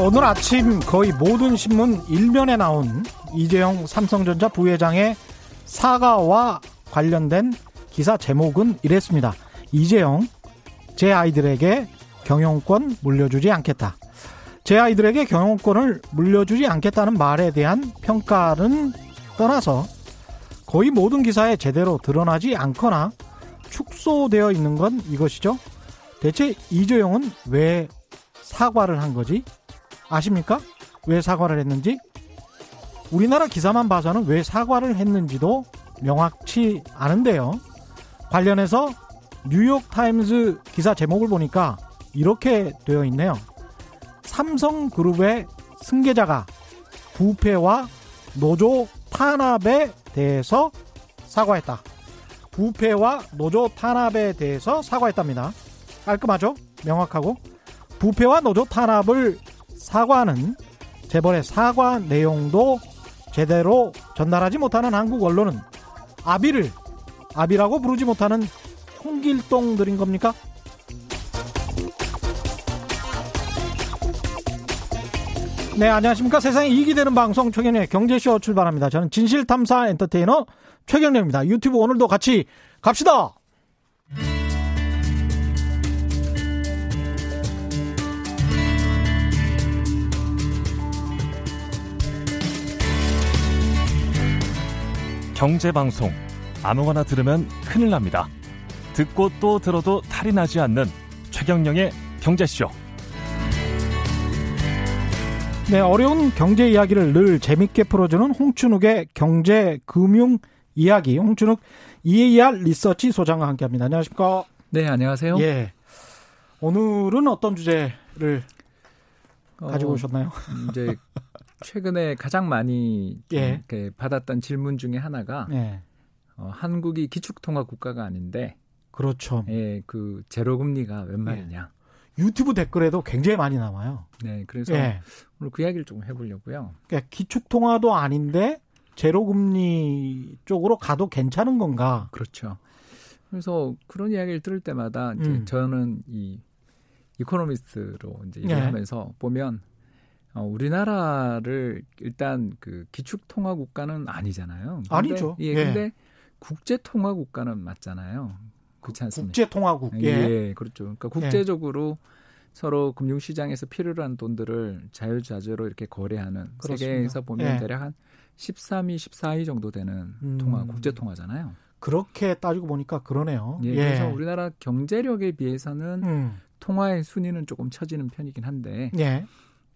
네, 오늘 아침 거의 모든 신문 일면에 나온 이재용 삼성전자 부회장의 사과와 관련된 기사 제목은 이랬습니다. 이재용, 제 아이들에게 경영권 물려주지 않겠다. 제 아이들에게 경영권을 물려주지 않겠다는 말에 대한 평가는 떠나서 거의 모든 기사에 제대로 드러나지 않거나 축소되어 있는 건 이것이죠. 대체 이재용은 왜 사과를 한 거지? 아십니까? 왜 사과를 했는지? 우리나라 기사만 봐서는 왜 사과를 했는지도 명확치 않은데요. 관련해서 뉴욕타임즈 기사 제목을 보니까 이렇게 되어 있네요. 삼성그룹의 승계자가 부패와 노조 탄압에 대해서 사과했다. 부패와 노조 탄압에 대해서 사과했답니다. 깔끔하죠? 명확하고. 부패와 노조 탄압을 사과는 재벌의 사과 내용도 제대로 전달하지 못하는 한국 언론은 아비를 아비라고 부르지 못하는 홍길동들인 겁니까? 네, 안녕하십니까. 세상에 이익이 되는 방송 최경련의 경제쇼 출발합니다. 저는 진실탐사 엔터테이너 최경련입니다. 유튜브 오늘도 같이 갑시다! 경제방송. 아무거나 들으면 큰일 납니다. 듣고 또 들어도 탈이 나지 않는 최경령의 경제쇼. 네, 어려운 경제 이야기를 늘 재밌게 풀어주는 홍춘욱의 경제 금융 이야기. 홍춘욱 EAR 리서치 소장과 함께합니다. 안녕하십니까? 네, 안녕하세요. 예. 오늘은 어떤 주제를 가지고 어, 오셨나요? 이제 최근에 가장 많이 예. 받았던 질문 중에 하나가 네. 어, 한국이 기축통화 국가가 아닌데 그렇죠. 예, 그 제로 금리가 웬 말이냐. 유튜브 댓글에도 굉장히 많이 나와요. 네, 그래서 예. 오늘 그 이야기를 좀 해보려고요. 그러니까 기축통화도 아닌데 제로금리 쪽으로 가도 괜찮은 건가? 그렇죠. 그래서 그런 이야기를 들을 때마다 이제 음. 저는 이 이코노미스트로 이제 일을 예. 하면서 보면 어, 우리나라를 일단 그 기축 통화 국가는 아니잖아요. 근데- 아니죠. 예, 예. 근데 국제 통화 국가는 맞잖아요. 그렇지 않습니까? 국제 통화국. 예. 예, 그렇죠. 그러니까 국제적으로 서로 금융 시장에서 필요로 한 돈들을 자유자재로 이렇게 거래하는 그렇습니다. 세계에서 보면 예. 대략 한 13위, 14위 정도 되는 음. 통화, 국제 통화잖아요. 그렇게 따지고 보니까 그러네요. 예, 그래서 우리나라 경제력에 비해서는 음. 통화의 순위는 조금 처지는 편이긴 한데 예.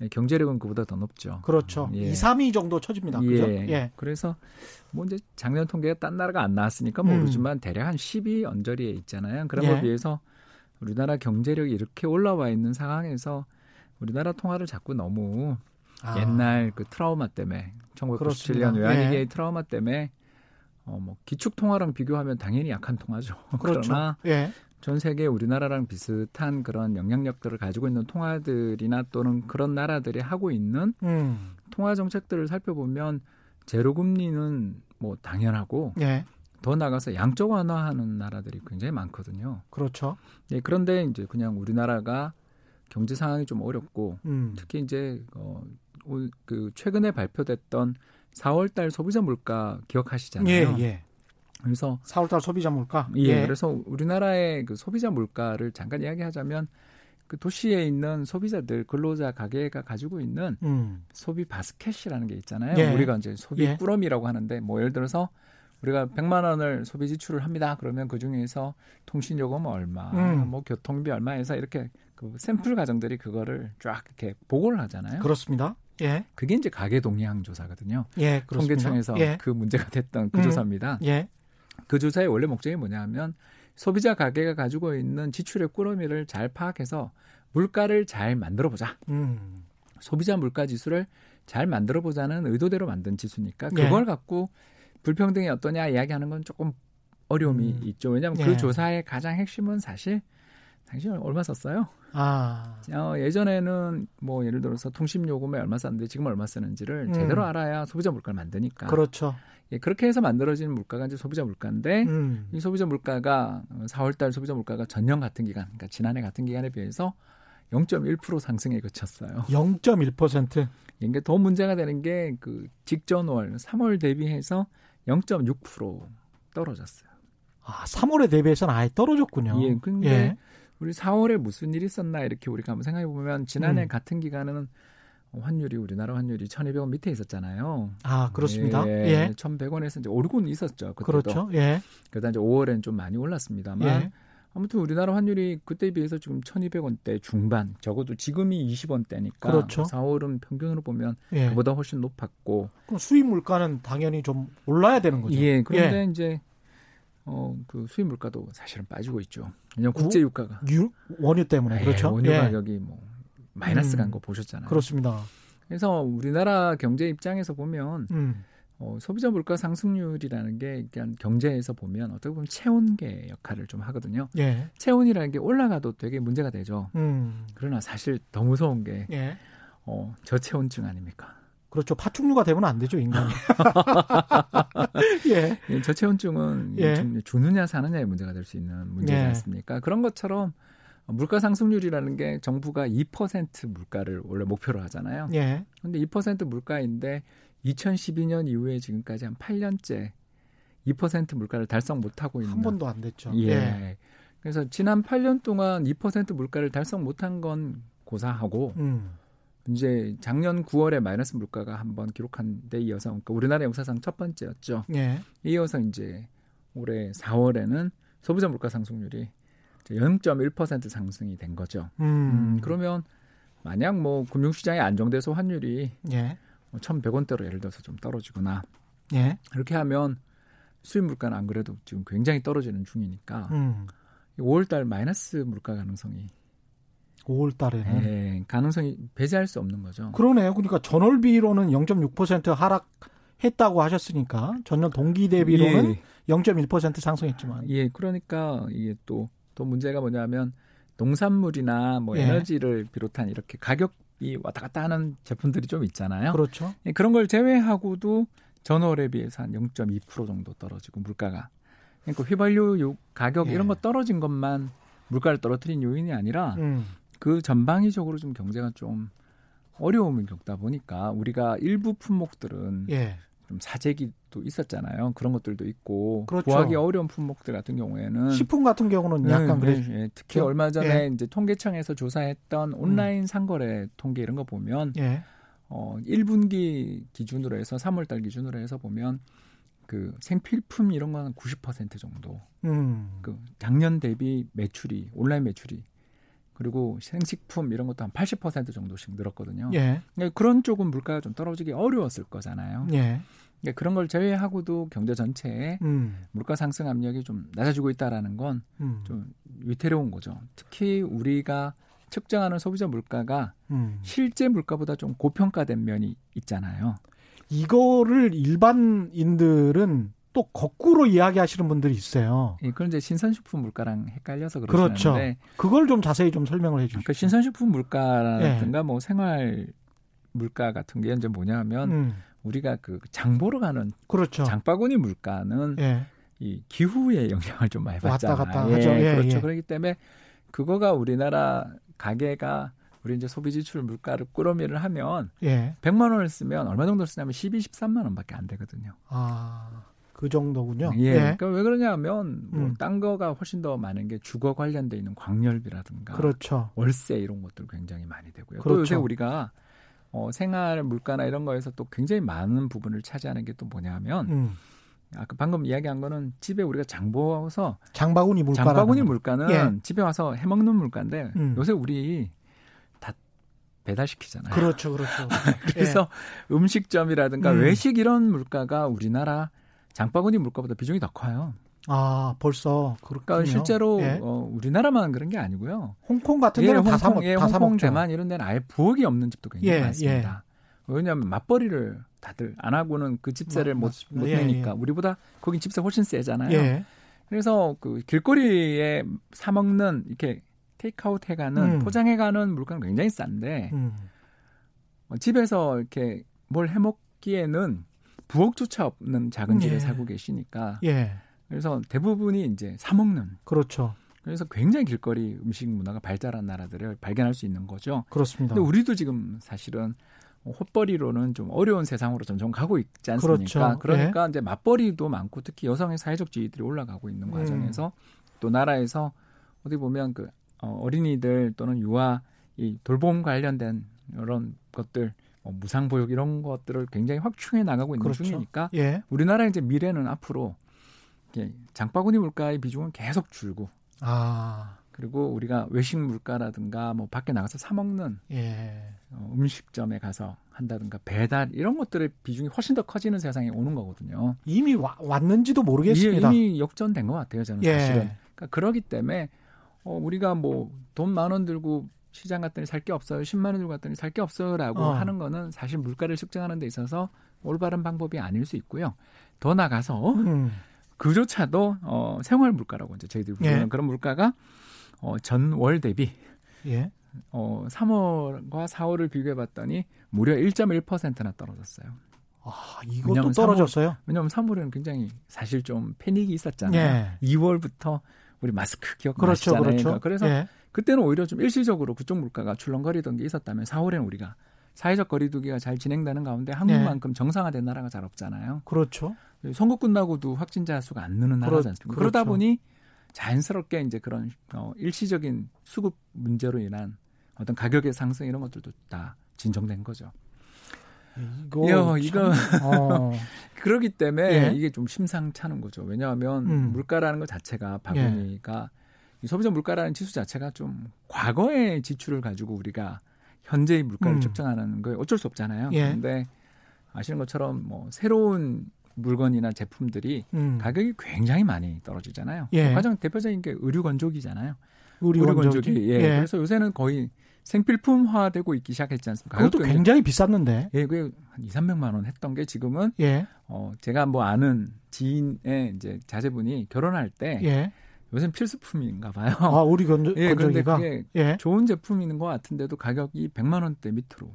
예, 경제력은 그보다 더 높죠. 그렇죠. 예. 2, 3위 정도 쳐집니다. 그죠? 예. 예. 그래서 뭐 이제 작년 통계가 딴 나라가 안 나왔으니까 모르지만 대략 한 10위 언저리에 있잖아요. 그런 음. 예. 거에 비해서 우리나라 경제력이 이렇게 올라와 있는 상황에서 우리나라 통화를 자꾸 너무 아. 옛날 그 트라우마 때문에 1997년 그렇습니다. 외환위기의 예. 트라우마 때문에 어 뭐 기축 통화랑 비교하면 당연히 약한 통화죠. 그렇죠. 그러나 예. 전 세계 우리나라랑 비슷한 그런 영향력들을 가지고 있는 통화들이나 또는 그런 나라들이 하고 있는 음. 통화 정책들을 살펴보면 제로 금리는 뭐 당연하고 예. 더 나가서 양적 완화하는 나라들이 굉장히 많거든요. 그렇죠. 예, 그런데 이제 그냥 우리나라가 경제 상황이 좀 어렵고 음. 특히 이제 어, 올- 그 최근에 발표됐던 4월달 소비자 물가 기억하시잖아요. 예, 예. 그래서 4월달 소비자 물가. 예, 그래서 우리나라의 그 소비자 물가를 잠깐 이야기하자면 그 도시에 있는 소비자들 근로자 가게가 가지고 있는 음. 소비 바스켓이라는 게 있잖아요. 예. 우리가 이제 소비 예. 꾸러미라고 하는데 뭐 예를 들어서 우리가 100만 원을 소비 지출을 합니다. 그러면 그 중에서 통신 요금 얼마, 음. 뭐 교통비 얼마 해서 이렇게 그 샘플 가정들이 그거를 쫙 이렇게 보고를 하잖아요. 그렇습니다. 예. 그게 이제 가계 동향 조사거든요. 예, 그렇습니다. 통계청에서 예. 그 문제가 됐던 그 음. 조사입니다. 예. 그 조사의 원래 목적이 뭐냐면 소비자 가게가 가지고 있는 지출의 꾸러미를 잘 파악해서 물가를 잘 만들어 보자. 음. 소비자 물가 지수를 잘 만들어 보자는 의도대로 만든 지수니까 예. 그걸 갖고 불평등이 어떠냐 이야기하는 건 조금 어려움이 음. 있죠. 왜냐하면 예. 그 조사의 가장 핵심은 사실 당신 얼마 썼어요? 아. 어, 예전에는 뭐 예를 들어서 통신 요금에 얼마 썼는데 지금 얼마 쓰는지를 음. 제대로 알아야 소비자 물가를 만드니까. 그렇죠. 예, 그렇게 해서 만들어진 물가가 이제 소비자 물가인데 음. 이 소비자 물가가 4월달 소비자 물가가 전년 같은 기간, 그러니까 지난해 같은 기간에 비해서 0.1% 상승에 그쳤어요. 0.1%. 이게 더 문제가 되는 게 그 직전월 3월 대비해서 0.6% 떨어졌어요. 아, 3월에 대비해서는 아예 떨어졌군요. 예. 근데 예. 우리 4월에 무슨 일이 있었나 이렇게 우리가 한번 생각해 보면 지난해 음. 같은 기간은 환율이 우리나라 환율이 1,200원 밑에 있었잖아요. 아, 그렇습니다. 예. 예. 1,100원에서 이제 오르고는 있었죠. 그때도. 그렇죠. 예. 그러다 이제 5월엔 좀 많이 올랐습니다만 예. 아무튼 우리나라 환율이 그때에 비해서 지금 1,200원대 중반, 적어도 지금이 20원대니까 그렇죠. 4월은 평균으로 보면 예. 그보다 훨씬 높았고 그럼 수입 물가는 당연히 좀 올라야 되는 거죠. 예, 그런데 이제 어, 그 수입 물가도 사실은 빠지고 있죠. 왜냐면 국제 유가가 유, 원유 때문에 그렇죠. 예, 원유 예. 가격이 뭐 마이너스 음. 간거 보셨잖아요. 그렇습니다. 그래서 우리나라 경제 입장에서 보면 음. 어, 소비자 물가 상승률이라는 게 그냥 경제에서 보면 어떻게 보면 체온계 역할을 좀 하거든요. 예. 체온이라는 게 올라가도 되게 문제가 되죠. 음. 그러나 사실 더 무서운 게 예. 어, 저체온증 아닙니까? 그렇죠. 파충류가 되면 안 되죠, 인간이. 예. 이 저체온증은 예. 좀 주느냐 사느냐의 문제가 될 수 있는 문제지 예. 않습니까? 그런 것처럼 물가 상승률이라는 게 정부가 2% 물가를 원래 목표로 하잖아요. 예. 근데 2% 물가인데 2012년 이후에 지금까지 한 8년째 2% 물가를 달성 못 하고 있는 한 번도 안 됐죠. 예. 예. 그래서 지난 8년 동안 2% 물가를 달성 못한 건 고사하고 음. 이제 작년 9월에 마이너스 물가가 한번 기록한 데 이어서 그러니까 우리나라 역사상 첫 번째였죠. 예. 이어서 이제 올해 4월에는 소비자 물가 상승률이 0.1% 상승이 된 거죠. 음. 음, 그러면 만약 뭐 금융시장이 안정돼서 환율이 예. 1,100원대로 예를 들어서 좀 떨어지거나 예. 이렇게 하면 수입 물가는 안 그래도 지금 굉장히 떨어지는 중이니까 음. 5월달 마이너스 물가 가능성이 5월 달에는 예, 가능성이 배제할 수 없는 거죠. 그러네요. 그러니까 전월비로는 0.6% 하락했다고 하셨으니까 전년 동기 대비로는 예, 0.1% 상승했지만 예, 그러니까 이게 또 또 문제가 뭐냐면 농산물이나 뭐 예. 에너지를 비롯한 이렇게 가격이 왔다 갔다 하는 제품들이 좀 있잖아요. 그렇죠. 예, 그런 걸 제외하고도 전월에 비해서 한 0.2% 정도 떨어지고 물가가 그러니까 휘발유 요- 가격 예. 이런 거 떨어진 것만 물가를 떨어뜨린 요인이 아니라 음. 그 전방위적으로 좀 경제가 좀 어려움을 겪다 보니까 우리가 일부 품목들은 예. 좀 사재기도 있었잖아요. 그런 것들도 있고 그렇죠. 구하기 어려운 품목들 같은 경우에는 식품 같은 경우는 약간 네, 그래. 네, 예, 특히 죠 얼마 전에 예. 이제 통계청에서 조사했던 온라인 상거래 통계 이런 거 보면 예. 어 1분기 기준으로 해서 3월 달 기준으로 해서 보면 그 생필품 이런 거는 90% 정도 음. 그 작년 대비 매출이 온라인 매출이 그리고 생식품 이런 것도 한 80% 정도씩 늘었거든요. 예. 그러니까 그런 쪽은 물가가 좀 떨어지기 어려웠을 거잖아요. 예. 그러니까 그런 걸 제외하고도 경제 전체에 음. 물가 상승 압력이 좀 낮아지고 있다라는 건 음. 좀 위태로운 거죠. 특히 우리가 측정하는 소비자 물가가 음. 실제 물가보다 좀 고평가된 면이 있잖아요. 이거를 일반인들은 또 거꾸로 이야기하시는 분들이 있어요. 예, 그건 이제 신선식품 물가랑 헷갈려서 그렇죠. 그러시는데 그걸 좀 자세히 좀 설명을 해 주십시오. 그 신선식품 물가라든가 예. 뭐 생활 물가 같은 게 이제 뭐냐면 음. 우리가 그 장보러 가는 그렇죠. 장바구니 물가는 예. 이 기후의 영향을 좀 많이 왔다 받잖아요. 갔다 예, 하죠. 예, 그렇죠. 예. 그렇기 때문에 그거가 우리나라 가게가 우리 이제 소비 지출 물가를 꾸러미를 하면 예. 100만 원을 쓰면 얼마 정도 쓰냐면 12, 13만 원밖에 안 되거든요. 아, 그 정도군요. 예. 예. 그러니까 왜 그러냐면 음. 뭐딴 거가 훨씬 더 많은 게 주거 관련돼 있는 광열비라든가 그렇죠. 월세 이런 것들 굉장히 많이 되고요. 또 그렇죠. 요새 우리가 어, 생활 물가나 이런 거에서 또 굉장히 많은 부분을 차지하는 게 또 뭐냐면 음. 아까 방금 이야기한 거는 집에 우리가 장보아서 장바구니 물가 장바구니 물가는 예. 집에 와서 해먹는 물가인데 음. 요새 우리 다 배달시키잖아요. 그렇죠, 그렇죠. 그래서 음식점이라든가 음. 외식 이런 물가가 우리나라 장바구니 물가보다 비중이 더 커요. 아, 벌써 그렇군요. 그러니까 실제로 예. 어, 우리나라만 그런 게 아니고요. 홍콩 같은 예, 데는 다 홍콩, 사, 먹, 예, 다사 홍콩. 대만 이런 데는 아예 부엌이 없는 집도 굉장히 예, 많습니다. 왜냐하면 맞벌이를 다들 안 하고는 그 집세를 맞- 못. 못 예, 내니까 예. 우리보다 거긴 집세 훨씬 세잖아요. 예. 그래서 그 길거리에 사 먹는 이렇게 테이크아웃 해가는 음. 포장해가는 물건은 굉장히 싼데 음. 어, 집에서 이렇게 뭘 해먹기에는 부엌조차 없는 작은 집에 예. 살고 계시니까 예. 그래서 대부분이 이제 사 먹는 그렇죠. 그래서 굉장히 길거리 음식 문화가 발달한 나라들을 발견할 수 있는 거죠. 그렇습니다. 근데 우리도 지금 사실은 헛벌이로는 좀 어려운 세상으로 점점 가고 있지 않습니까? 그렇죠. 그러니까 예. 이제 맞벌이도 많고 특히 여성의 사회적 지위들이 올라가고 있는 과정에서 음. 또 나라에서 어디 보면 그 어, 어린이들 또는 유아 이 돌봄 관련된 이런 것들 뭐 무상보육 이런 것들을 굉장히 확충해 나가고 있는 그렇죠. 중이니까 예. 우리나라 이제 미래는 앞으로 장바구니 물가의 비중은 계속 줄고 아. 그리고 우리가 외식 물가라든가 뭐 밖에 나가서 사 먹는 예. 어, 음식점에 가서 한다든가 배달 이런 것들의 비중이 훨씬 더 커지는 세상이 오는 거거든요. 이미 와, 왔는지도 모르겠습니다. 이미 역전된 것 같아요, 저는 예. 사실은. 그러니까 그러기 때문에 어, 우리가 뭐 돈 만 원 들고 시장 갔더니 살 게 없어요. 10만 원 들고 갔더니 살 게 없어요라고 어. 하는 거는 사실 물가를 측정하는 데 있어서 올바른 방법이 아닐 수 있고요. 더 나가서 음. 그조차도 어, 생활 물가라고 이제 저희들이 부르는 예. 그런 물가가 어, 전월 대비 예. 어, 3월과 4월을 비교해 봤더니 무려 1.1%나 떨어졌어요. 아, 이것도 떨어졌어요? 3월, 왜냐하면 3월에는 굉장히 사실 좀 패닉이 있었잖아요. 예. 2월부터 우리 마스크 기억나시잖아요. 그렇죠, 그렇죠. 그래서 예. 그때는 오히려 좀 일시적으로 그쪽 물가가 출렁거리던 게 있었다면 4월에는 우리가 사회적 거리두기가 잘 진행되는 가운데 한국만큼 예. 정상화된 나라가 잘 없잖아요. 그렇죠. 선거 끝나고도 확진자 수가 안 느는 나라지 않습니까? 그렇죠. 그러다 보니 자연스럽게 이제 그런 어, 일시적인 수급 문제로 인한 어떤 가격의 상승 이런 것들도 다 진정된 거죠. 이거 야, 이거 어. 그러기 때문에 예? 이게 좀 심상찮은 거죠. 왜냐하면 음. 물가라는 것 자체가 바구니가 예. 소비자 물가라는 지수 자체가 좀 과거의 지출을 가지고 우리가 현재의 물가를 음. 측정하는 거 어쩔 수 없잖아요. 예. 그런데 아시는 것처럼 뭐 새로운 물건이나 제품들이 음. 가격이 굉장히 많이 떨어지잖아요. 예. 가장 대표적인 게 의류 건조기잖아요. 의류, 의류 건조기. 예. 예. 그래서 요새는 거의 생필품화되고 있기 시작했지 않습니까? 그것도 굉장히 비쌌는데. 예, 그게 한 2, 300만 원 했던 게 지금은 예. 어, 제가 뭐 아는 지인의 이제 자제분이 결혼할 때 예. 요새 필수품인가 봐요. 아, 우리 건조, 예, 건조기가 그게 예. 좋은 제품인 것 같은데도 가격이 100만 원대 밑으로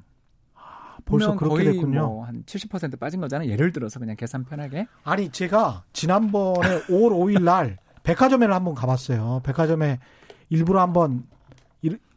벌써 그렇게 거의 됐군요. 뭐 한 70% 빠진 거잖아요. 예를 들어서 그냥 계산 편하게. 아니 제가 지난번에 5월 5일 날 백화점에 한번 가봤어요. 백화점에 일부러 한번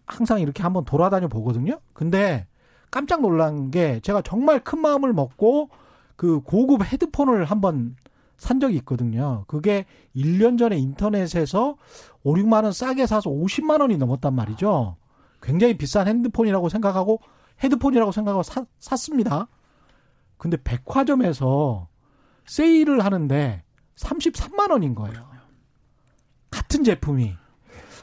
항상 이렇게 한번 돌아다녀 보거든요. 근데 깜짝 놀란 게 제가 정말 큰 마음을 먹고 그 고급 헤드폰을 한번 산 적이 있거든요. 그게 1년 전에 인터넷에서 5, 6만 원 싸게 사서 50만 원이 넘었단 말이죠. 굉장히 비싼 핸드폰이라고 생각하고 헤드폰이라고 생각하고 사, 샀습니다. 근데 백화점에서 세일을 하는데 33만 원인 거예요. 같은 제품이.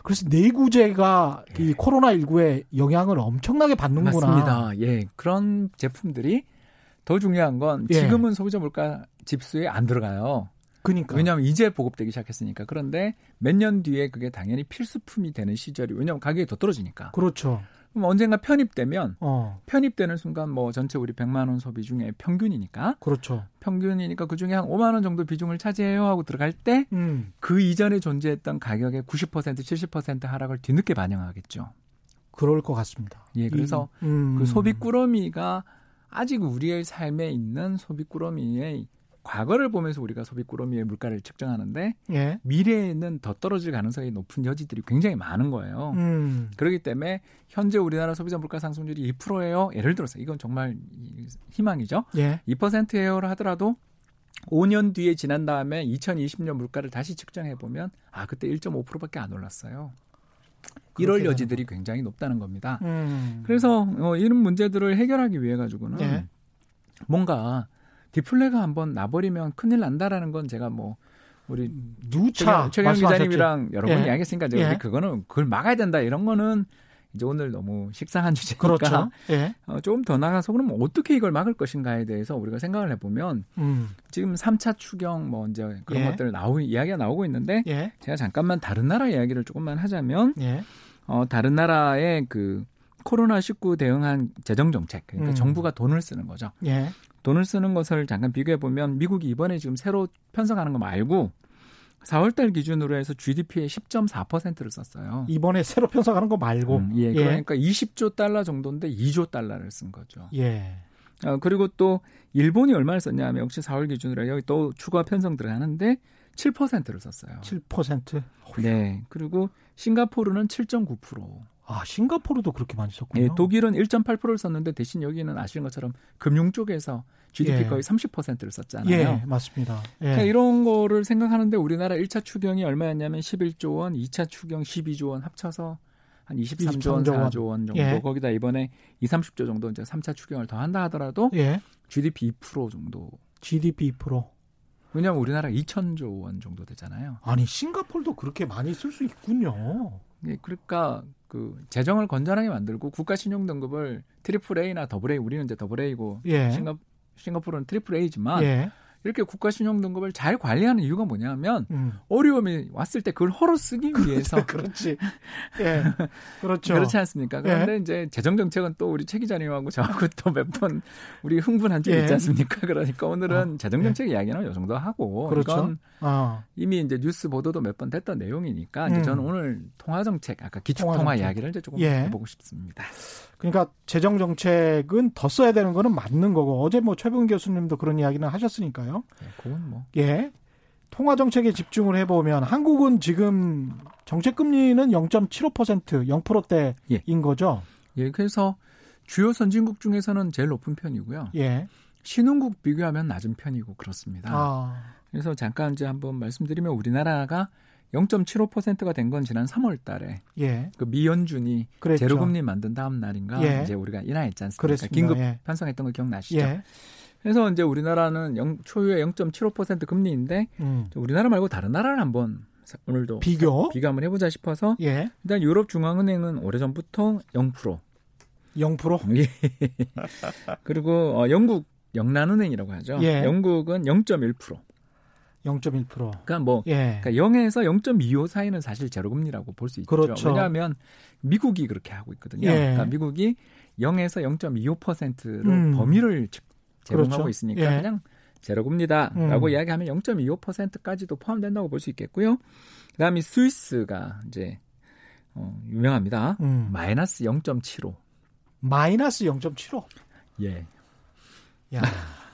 그래서 내구재가 이 예. 코로나 19에 영향을 엄청나게 받는구나. 맞습니다. 예. 그런 제품들이 더 중요한 건 예. 지금은 예. 소비자 물가 집수에 안 들어가요. 그러니까. 왜냐하면 이제 보급되기 시작했으니까. 그런데 몇 년 뒤에 그게 당연히 필수품이 되는 시절이 왜냐하면 가격이 더 떨어지니까. 그렇죠. 그럼 언젠가 편입되면 어. 편입되는 순간 뭐 전체 우리 100만 원 소비 중에 평균이니까 그렇죠. 평균이니까 그 중에 한 5만 원 정도 비중을 차지해요 하고 들어갈 때그 음. 그 이전에 존재했던 가격의 90% 70% 하락을 뒤늦게 반영하겠죠. 그럴 것 같습니다. 예, 그래서 음. 그 소비 꾸러미가 아직 우리의 삶에 있는 소비 꾸러미의 과거를 보면서 우리가 소비 꾸러미의 물가를 측정하는데 예. 미래에는 더 떨어질 가능성이 높은 여지들이 굉장히 많은 거예요. 음. 그렇기 때문에 현재 우리나라 소비자 물가 상승률이 2%예요. 예를 들어서 이건 정말 희망이죠. 예. 2%예요를 하더라도 5년 뒤에 지난 다음에 2020년 물가를 다시 측정해 보면 아 그때 1.5%밖에 안 올랐어요. 이럴 여지들이 굉장히 높다는 겁니다. 음. 그래서 어, 이런 문제들을 해결하기 위해 가지고는 예. 뭔가 디플레가 한번 나버리면 큰일 난다라는 건 제가 뭐 우리 누차 최경 기자님이랑 여러 번 예. 이야기했으니까 이제 예. 그거는 그걸 막아야 된다 이런 거는 이제 오늘 너무 식상한 주제니까 그렇죠. 예. 어, 조금 더 나가서 그러면 어떻게 이걸 막을 것인가에 대해서 우리가 생각을 해보면 음. 지금 3차 추경 뭐 이제 그런 예. 것들 나오 이야기가 나오고 있는데 예. 제가 잠깐만 다른 나라 이야기를 조금만 하자면 예. 어, 다른 나라의 그 코로나 19 대응한 재정 정책 그러니까 음. 정부가 돈을 쓰는 거죠. 예. 돈을 쓰는 것을 잠깐 비교해 보면 미국이 이번에 지금 새로 편성하는 거 말고 4월달 기준으로 해서 GDP의 10.4%를 썼어요. 이번에 새로 편성하는 거 말고. 음, 예, 예, 그러니까 20조 달러 정도인데 2조 달러를 쓴 거죠. 예. 어, 그리고 또 일본이 얼마를 썼냐면 역시 4월 기준으로 여기 또 추가 편성 들어가는데 7%를 썼어요. 7%? 네. 그리고 싱가포르는 7.9%. 아, 싱가포르도 그렇게 많이 썼군요. 네, 독일은 1.8%를 썼는데 대신 여기는 아시는 것처럼 금융 쪽에서 GDP 예. 거의 30%를 썼잖아요. 예, 맞습니다. 예. 그러니까 이런 거를 생각하는데 우리나라 1차 추경이 얼마였냐면 11조 원, 2차 추경 12조 원 합쳐서 한 23조 원, 4조 원 정도. 예. 거기다 이번에 2, 30조 정도 이제 3차 추경을 더 한다 하더라도 예. GDP 2% 정도. GDP 2%. 왜냐하면 우리나라 2천조 원 정도 되잖아요. 아니 싱가폴도 그렇게 많이 쓸 수 있군요. 예, 그러니까 그 재정을 건전하게 만들고 국가 신용 등급을 triple A나 double A 우리는 이제 double A고 예. 싱가 싱가포르는 triple A지만 예. 이렇게 국가 신용 등급을 잘 관리하는 이유가 뭐냐면 음. 어려움이 왔을 때 그걸 헐어 쓰기 위해서 그렇지. 예. 그렇죠. 그렇지 않습니까? 그런데 예. 이제 재정 정책은 또 우리 최 기자님하고 저하고 또 몇 번 우리 흥분한 적이 예. 있지 않습니까? 그러니까 오늘은 어. 재정 정책 예. 이야기는 요 정도 하고 그렇죠. 어. 이미 이제 뉴스 보도도 몇 번 됐던 내용이니까 음. 이제 저는 오늘 통화 정책 아까 기축 통화, 통화 이야기를 이제 조금 예. 해보고 싶습니다. 그러니까 재정 정책은 더 써야 되는 거는 맞는 거고 어제 뭐 최분 교수님도 그런 이야기는 하셨으니까요. 네, 그건 뭐. 예. 통화 정책에 집중을 해 보면 한국은 지금 정책 금리는 0.75% 0%대인 예. 거죠. 예. 그래서 주요 선진국 중에서는 제일 높은 편이고요. 예. 신흥국 비교하면 낮은 편이고 그렇습니다. 아. 그래서 잠깐 이제 한번 말씀드리면 우리나라가 0.75%가 된 건 지난 3월 달에 예. 그 미연준이 그랬죠. 제로금리 만든 다음 날인가 예. 이제 우리가 인하했지 않습니까? 그랬습니다. 긴급 예. 편성했던 거 기억나시죠? 예. 그래서 이제 우리나라는 0, 초유의 0.75% 금리인데 음. 우리나라 말고 다른 나라를 한번 오늘도 비교 비교 한번 해보자 싶어서 예. 일단 유럽 중앙은행은 오래전부터 0% 0%? 예. 그리고 어, 영국 영란은행이라고 하죠. 예. 영국은 0.1% 0.1%. 그러니까 뭐 예. 그러니까 0에서 0.25 사이는 사실 제로금리라고 볼 수 있죠. 그렇죠. 왜냐하면 미국이 그렇게 하고 있거든요. 예. 그러니까 미국이 0에서 0.25%로 음. 범위를 제공하고 그렇죠. 있으니까 예. 그냥 제로금리다라고 음. 이야기하면 0.25%까지도 포함된다고 볼 수 있겠고요. 그다음에 스위스가 이제 어, 유명합니다. 음. 마이너스 0.75. 마이너스 0.75. 예. 야.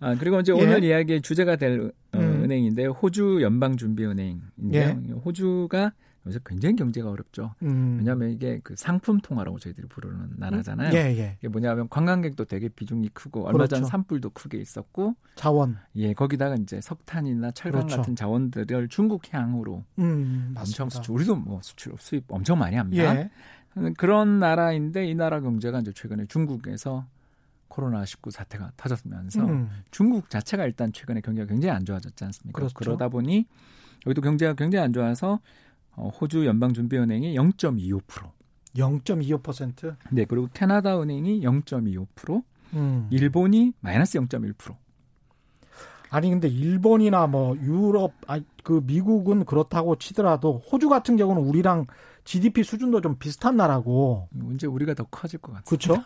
아, 그리고 이제 예. 오늘 이야기의 주제가 될 어, 음. 은행인데 호주 연방준비은행인데요. 예. 호주가 요새 굉장히 경제가 어렵죠. 음. 왜냐하면 이게 그 상품 통화라고 저희들이 부르는 나라잖아요. 예, 예. 이게 뭐냐면 관광객도 되게 비중이 크고 얼마 그렇죠. 전 산불도 크게 있었고 자원. 예, 거기다가 이제 석탄이나 철강 그렇죠. 같은 자원들을 중국 향으로 음, 엄청 수출. 우리도 뭐 수출 수입 엄청 많이 합니다. 예. 그런 나라인데 이 나라 경제가 이제 최근에 중국에서 코로나19 사태가 터졌으면서 음. 중국 자체가 일단 최근에 경기가 굉장히 안 좋아졌지 않습니까? 그렇죠. 그러다 보니 여기도 경제가 굉장히 안 좋아서 어, 호주 연방준비은행이 0.25%. 0.25%? 네, 그리고 캐나다 은행이 0.25%, 음. 일본이 마이너스 0.1%. 아니 근데 일본이나 뭐 유럽, 아니 그 미국은 그렇다고 치더라도 호주 같은 경우는 우리랑 GDP 수준도 좀 비슷한 나라고. 문제 우리가 더 커질 것 같아요. 그렇죠.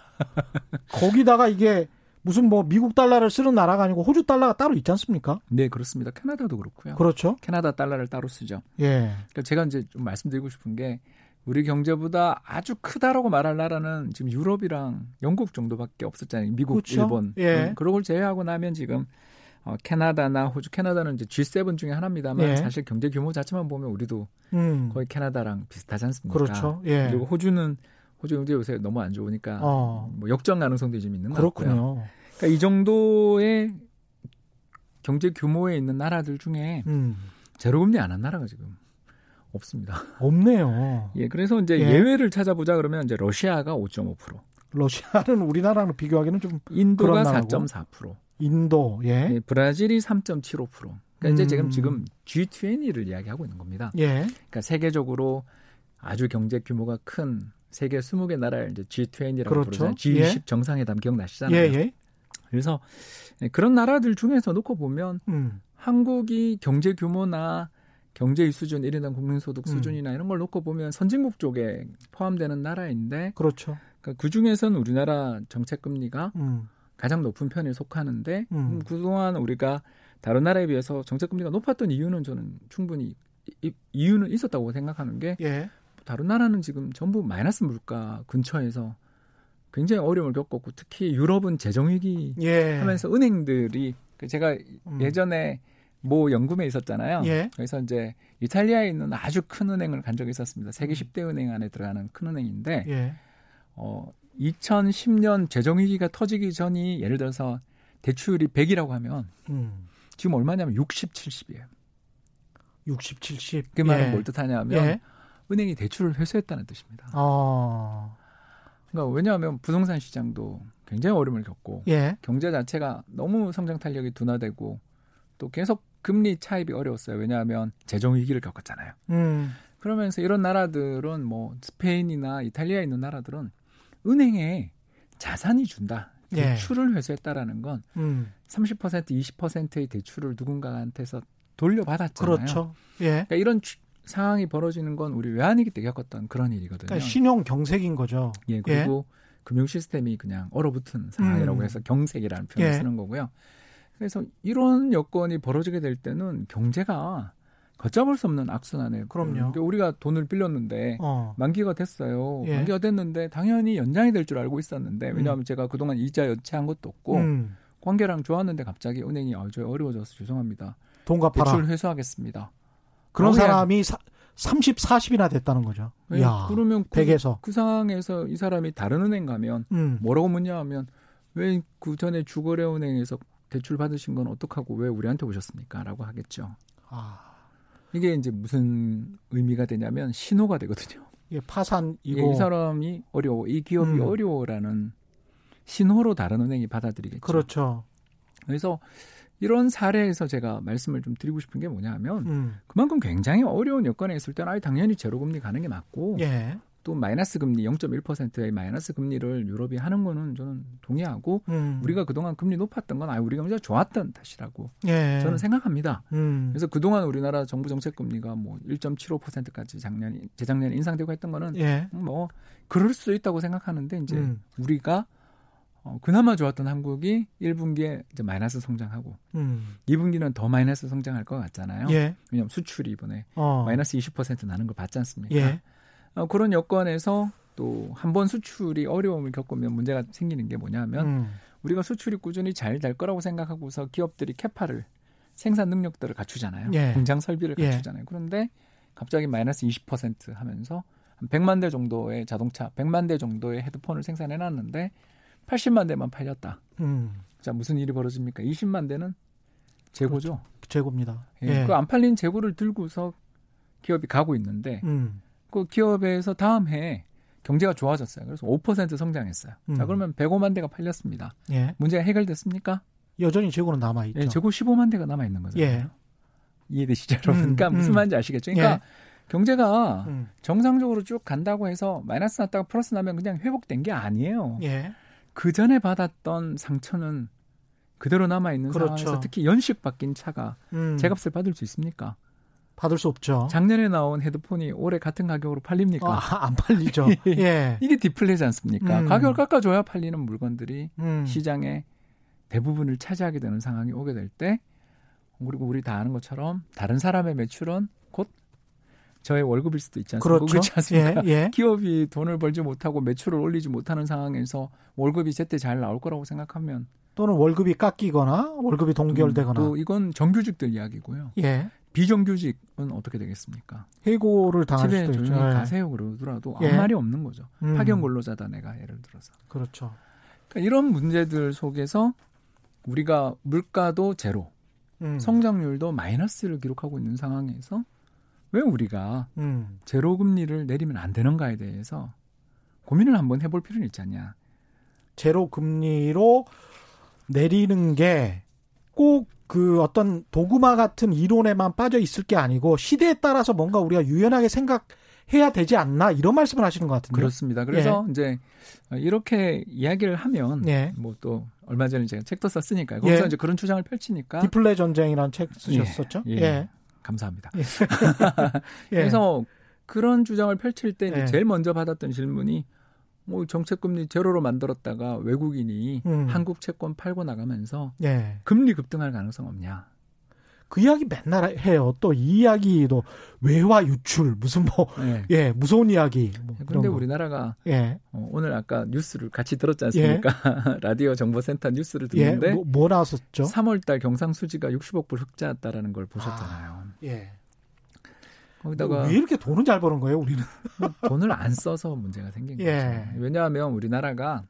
거기다가 이게 무슨 뭐 미국 달러를 쓰는 나라가 아니고 호주 달러가 따로 있지 않습니까? 네, 그렇습니다. 캐나다도 그렇고요. 그렇죠. 캐나다 달러를 따로 쓰죠. 예. 그러니까 제가 이제 좀 말씀드리고 싶은 게 우리 경제보다 아주 크다라고 말할 나라는 지금 유럽이랑 영국 정도밖에 없었잖아요. 미국, 그렇죠? 일본. 예. 음, 그런 걸 제외하고 나면 지금 어, 캐나다나 호주, 캐나다는 이제 G7 중에 하나입니다만 예. 사실 경제 규모 자체만 보면 우리도 음. 거의 캐나다랑 비슷하지 않습니까? 그렇죠. 예. 그리고 호주는 호주 경제 요새 너무 안 좋으니까 어. 뭐 역전 가능성도 좀 있는 그렇군요. 같고요. 그러니까 이 정도의 경제 규모에 있는 나라들 중에 음. 제로금리 안 한 나라가 지금 없습니다. 없네요. 예, 그래서 이제 예. 외를 찾아보자 그러면 이제 러시아가 5.5%. 러시아는 우리나라랑 비교하기는 좀 인도가 4.4%. 인도, 예. 예 브라질이 3.75%. 그러니까 음. 이제 지금 지금 G20를 이야기하고 있는 겁니다. 예. 그러니까 세계적으로 아주 경제 규모가 큰 세계 20개 나라를 이제 G20라고 그렇죠. 부르잖아요. G20 예. 정상회담 기억나시잖아요. 예, 예. 그래서 그런 나라들 중에서 놓고 보면 음. 한국이 경제 규모나 경제 수준, 1인당 국민소득 음. 수준이나 음. 이런 걸 놓고 보면 선진국 쪽에 포함되는 나라인데 그렇죠. 그러니까 그 중에서는 우리나라 정책 금리가 음. 가장 높은 편에 속하는데 음. 음. 그동안 우리가 다른 나라에 비해서 정책 금리가 높았던 이유는 저는 충분히 이, 이유는 있었다고 생각하는 게 예. 다른 나라는 지금 전부 마이너스 물가 근처에서 굉장히 어려움을 겪었고 특히 유럽은 재정 위기 예. 하면서 은행들이 그 제가 음. 예전에 모 연금에 있었잖아요. 예. 그래서 이제 이탈리아에 있는 아주 큰 은행을 간 적이 있었습니다. 세계 10대 음. 은행 안에 들어가는 큰 은행인데 예. 어 2010년 재정 위기가 터지기 전이 예를 들어서 대출이 100이라고 하면 음. 지금 얼마냐면 60, 70이에요. 60, 70. 그 말은 예. 뭘 뜻하냐면 예. 은행이 대출을 회수했다는 뜻입니다. 어. 그러니까 왜냐하면 부동산 시장도 굉장히 어려움을 겪고 예. 경제 자체가 너무 성장 탄력이 둔화되고 또 계속 금리 차입이 어려웠어요. 왜냐하면 재정 위기를 겪었잖아요. 음. 그러면서 이런 나라들은 뭐 스페인이나 이탈리아에 있는 나라들은 은행에 자산이 준다. 예. 대출을 예. 회수했다라는 건 음. 30% 20%의 대출을 누군가한테서 돌려받았잖아요. 그렇죠. 예. 그러니까 이런 주, 상황이 벌어지는 건 우리 외환위기 때 겪었던 그런 일이거든요. 그러니까 신용 경색인 거죠. 예. 그리고 예. 금융 시스템이 그냥 얼어붙은 상황이라고 음. 해서 경색이라는 표현을 예. 쓰는 거고요. 그래서 이런 여건이 벌어지게 될 때는 경제가 걷잡을 수 없는 악순환에 그럼요. 그러니까 우리가 돈을 빌렸는데 어. 만기가 됐어요. 예. 만기가 됐는데 당연히 연장이 될 줄 알고 있었는데 왜냐하면 음. 제가 그동안 이자 연체한 것도 없고 음. 관계랑 좋았는데 갑자기 은행이 아, 저 어려워져서 죄송합니다. 돈 갚아라. 대출 회수하겠습니다. 그런 사람이 사, 30, 40이나 됐다는 거죠. 네, 야, 그러면 그, 100에서. 그 상황에서 이 사람이 다른 은행 가면 음. 뭐라고 묻냐 하면 왜 그 전에 주거래은행에서 대출 받으신 건 어떡하고 왜 우리한테 오셨습니까? 라고 하겠죠. 아. 이게 이제 무슨 의미가 되냐면 신호가 되거든요. 예, 파산이고 예, 이 사람이 어려워, 이 기업이 음. 어려워라는 신호로 다른 은행이 받아들이겠죠. 그렇죠. 그래서 이런 사례에서 제가 말씀을 좀 드리고 싶은 게 뭐냐면 음. 그만큼 굉장히 어려운 여건에 있을 때는 아예 당연히 제로 금리 가는 게 맞고 예. 또 마이너스 금리 0.1%의 마이너스 금리를 유럽이 하는 거는 저는 동의하고 음. 우리가 그동안 금리 높았던 건 아예 우리 경제가 좋았던 탓이라고 예. 저는 생각합니다. 음. 그래서 그동안 우리나라 정부 정책 금리가 뭐 1.75%까지 작년 재작년에 인상되고 했던 거는 예. 뭐 그럴 수 있다고 생각하는데 이제 음. 우리가 어, 그나마 좋았던 한국이 1분기에 이제 마이너스 성장하고 음. 2분기는 더 마이너스 성장할 것 같잖아요. 예. 왜냐하면 수출이 이번에 어. 마이너스 20% 나는 거 봤지 않습니까? 예. 어, 그런 여건에서 또 한 번 수출이 어려움을 겪으면 문제가 생기는 게 뭐냐면 음. 우리가 수출이 꾸준히 잘 될 거라고 생각하고서 기업들이 캐파를 생산 능력들을 갖추잖아요. 예. 공장 설비를 예. 갖추잖아요. 그런데 갑자기 마이너스 20% 하면서 한 100만 대 정도의 자동차, 100만 대 정도의 헤드폰을 생산해 놨는데 80만 대만 팔렸다. 음. 자, 무슨 일이 벌어집니까? 20만 대는 재고죠. 그렇죠. 재고입니다. 예. 예. 그안 팔린 재고를 들고서 기업이 가고 있는데 음. 그 기업에서 다음 해에 경제가 좋아졌어요. 그래서 5% 성장했어요. 음. 자, 그러면 105만 대가 팔렸습니다. 예. 문제가 해결됐습니까? 여전히 재고는 남아 있죠. 예, 재고 15만 대가 남아 있는 거잖아요. 예. 이해되시죠, 여러분? 음, 그러니까 무슨 음. 말인지 아시겠죠? 그러니까 예. 경제가 음. 정상적으로 쭉 간다고 해서 마이너스 났다가 플러스 나면 그냥 회복된 게 아니에요. 예. 그 전에 받았던 상처는 그대로 남아 있는 그렇죠. 상황에서 특히 연식 바뀐 차가 음. 제값을 받을 수 있습니까? 받을 수 없죠. 작년에 나온 헤드폰이 올해 같은 가격으로 팔립니까? 아, 안 팔리죠. 예. 이게 디플레지 않습니까? 음. 가격을 깎아줘야 팔리는 물건들이 음. 시장의 대부분을 차지하게 되는 상황이 오게 될 때, 그리고 우리 다 아는 것처럼 다른 사람의 매출은 곧 저의 월급일 수도 있지 않습니까? 그렇죠. 그렇지 않습니까? 예, 예. 기업이 돈을 벌지 못하고 매출을 올리지 못하는 상황에서 월급이 제때 잘 나올 거라고 생각하면 또는 월급이 깎이거나 월급이 동결되거나 또 이건 정규직들 이야기고요. 예. 비정규직은 어떻게 되겠습니까? 해고를 당할 수도 있죠. 예. 가세요 그러더라도 아무 예. 말이 없는 거죠. 음. 파견 근로자다 내가 예를 들어서. 그렇죠. 그러니까 이런 문제들 속에서 우리가 물가도 제로, 음. 성장률도 마이너스를 기록하고 있는 상황에서 왜 우리가 음. 제로 금리를 내리면 안 되는가에 대해서 고민을 한번 해볼 필요는 있지 않냐. 제로 금리로 내리는 게 꼭 그 어떤 도구마 같은 이론에만 빠져 있을 게 아니고 시대에 따라서 뭔가 우리가 유연하게 생각해야 되지 않나 이런 말씀을 하시는 것 같은데. 그렇습니다. 그래서 예. 이제 이렇게 이야기를 하면 예. 뭐또 얼마 전에 제가 책도 썼으니까 거기서 예. 이제 그런 주장을 펼치니까 디플레 전쟁이라는 책 쓰셨었죠. 예. 예. 감사합니다. 예. 예. 그래서 그런 주장을 펼칠 때 예. 제일 먼저 받았던 질문이 뭐 정책 금리 제로로 만들었다가 외국인이 음. 한국 채권 팔고 나가면서 예. 금리 급등할 가능성 없냐? 그 이야기 맨날 해요. 또 이 이야기도 외화 유출 무슨 뭐 예, 예 무서운 이야기. 뭐 그런데 우리나라가 예. 어, 오늘 아까 뉴스를 같이 들었지 않습니까? 예. 라디오 정보센터 뉴스를 예, 듣는데 뭐, 뭐 나왔었죠? 3월달 경상수지가 60억 불 흑자였다라는 걸 보셨잖아요. 아, 예. 거기다가 왜 이렇게 돈을 잘 버는 거예요, 우리는? 돈을 안 써서 문제가 생긴 예. 거죠. 왜냐하면 우리나라가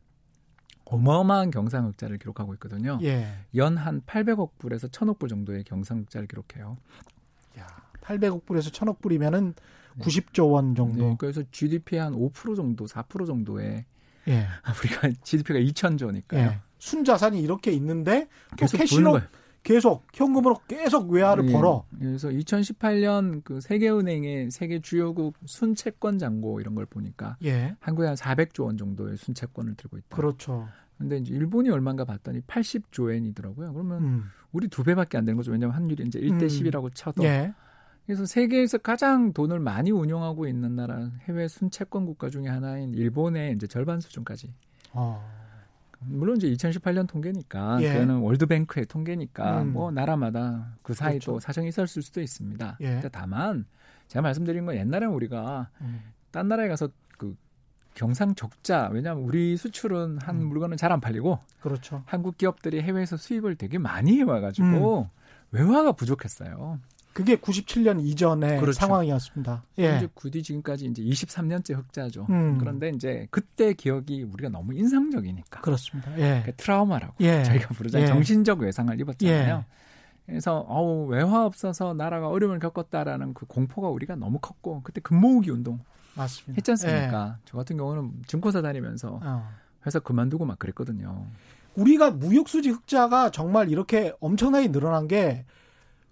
어마어마한 경상흑자를 기록하고 있거든요. 예. 연한 800억 불에서 1000억 불 정도의 경상흑자를 기록해요. 야, 800억 불에서 1000억 불이면은 네. 90조 원 정도. 네, 그래서 GDP 한5% 정도, 4% 정도의 예. 우리가 GDP가 2천조니까요. 예. 순자산이 이렇게 있는데 계속 캐시로 계속 현금으로 계속 외화를 예. 벌어. 그래서 2018년 그 세계은행의 세계 주요국 순채권 잔고 이런 걸 보니까 예. 한국에 한 400조 원 정도의 순채권을 들고 있다. 그렇죠. 근데 이제 일본이 얼마인가 봤더니 80조 엔이더라고요. 그러면 음. 우리 두 배밖에 안 되는 거죠. 왜냐하면 환율이 이제 1대 음. 10이라고 쳐도. 예. 그래서 세계에서 가장 돈을 많이 운용하고 있는 나라 해외 순채권 국가 중에 하나인 일본의 이제 절반 수준까지. 어. 물론 이제 2018년 통계니까 예. 그거는 월드뱅크의 통계니까 음. 뭐 나라마다 그 사이 그렇죠. 또 사정이 있었을 수도 있습니다. 예. 다만 제가 말씀드린 건 옛날에는 우리가 음. 딴 나라에 가서 그 경상 적자 왜냐하면 우리 수출은 한 음. 물건은 잘 안 팔리고 그렇죠. 한국 기업들이 해외에서 수입을 되게 많이 해와가지고 음. 외화가 부족했어요. 그게 97년 이전의 그렇죠. 상황이었습니다. 예. 굳이 지금까지 이제 23년째 흑자죠. 음. 그런데 이제 그때 기억이 우리가 너무 인상적이니까. 그렇습니다. 예. 그 트라우마라고 예. 저희가 부르자 예. 정신적 외상을 입었잖아요. 예. 그래서 어우 외화 없어서 나라가 어려움을 겪었다라는 그 공포가 우리가 너무 컸고 그때 금모으기 운동 맞습니다. 했지 않습니까? 예. 저 같은 경우는 증권사 다니면서 어. 회사 그만두고 막 그랬거든요. 우리가 무역수지 흑자가 정말 이렇게 엄청나게 늘어난 게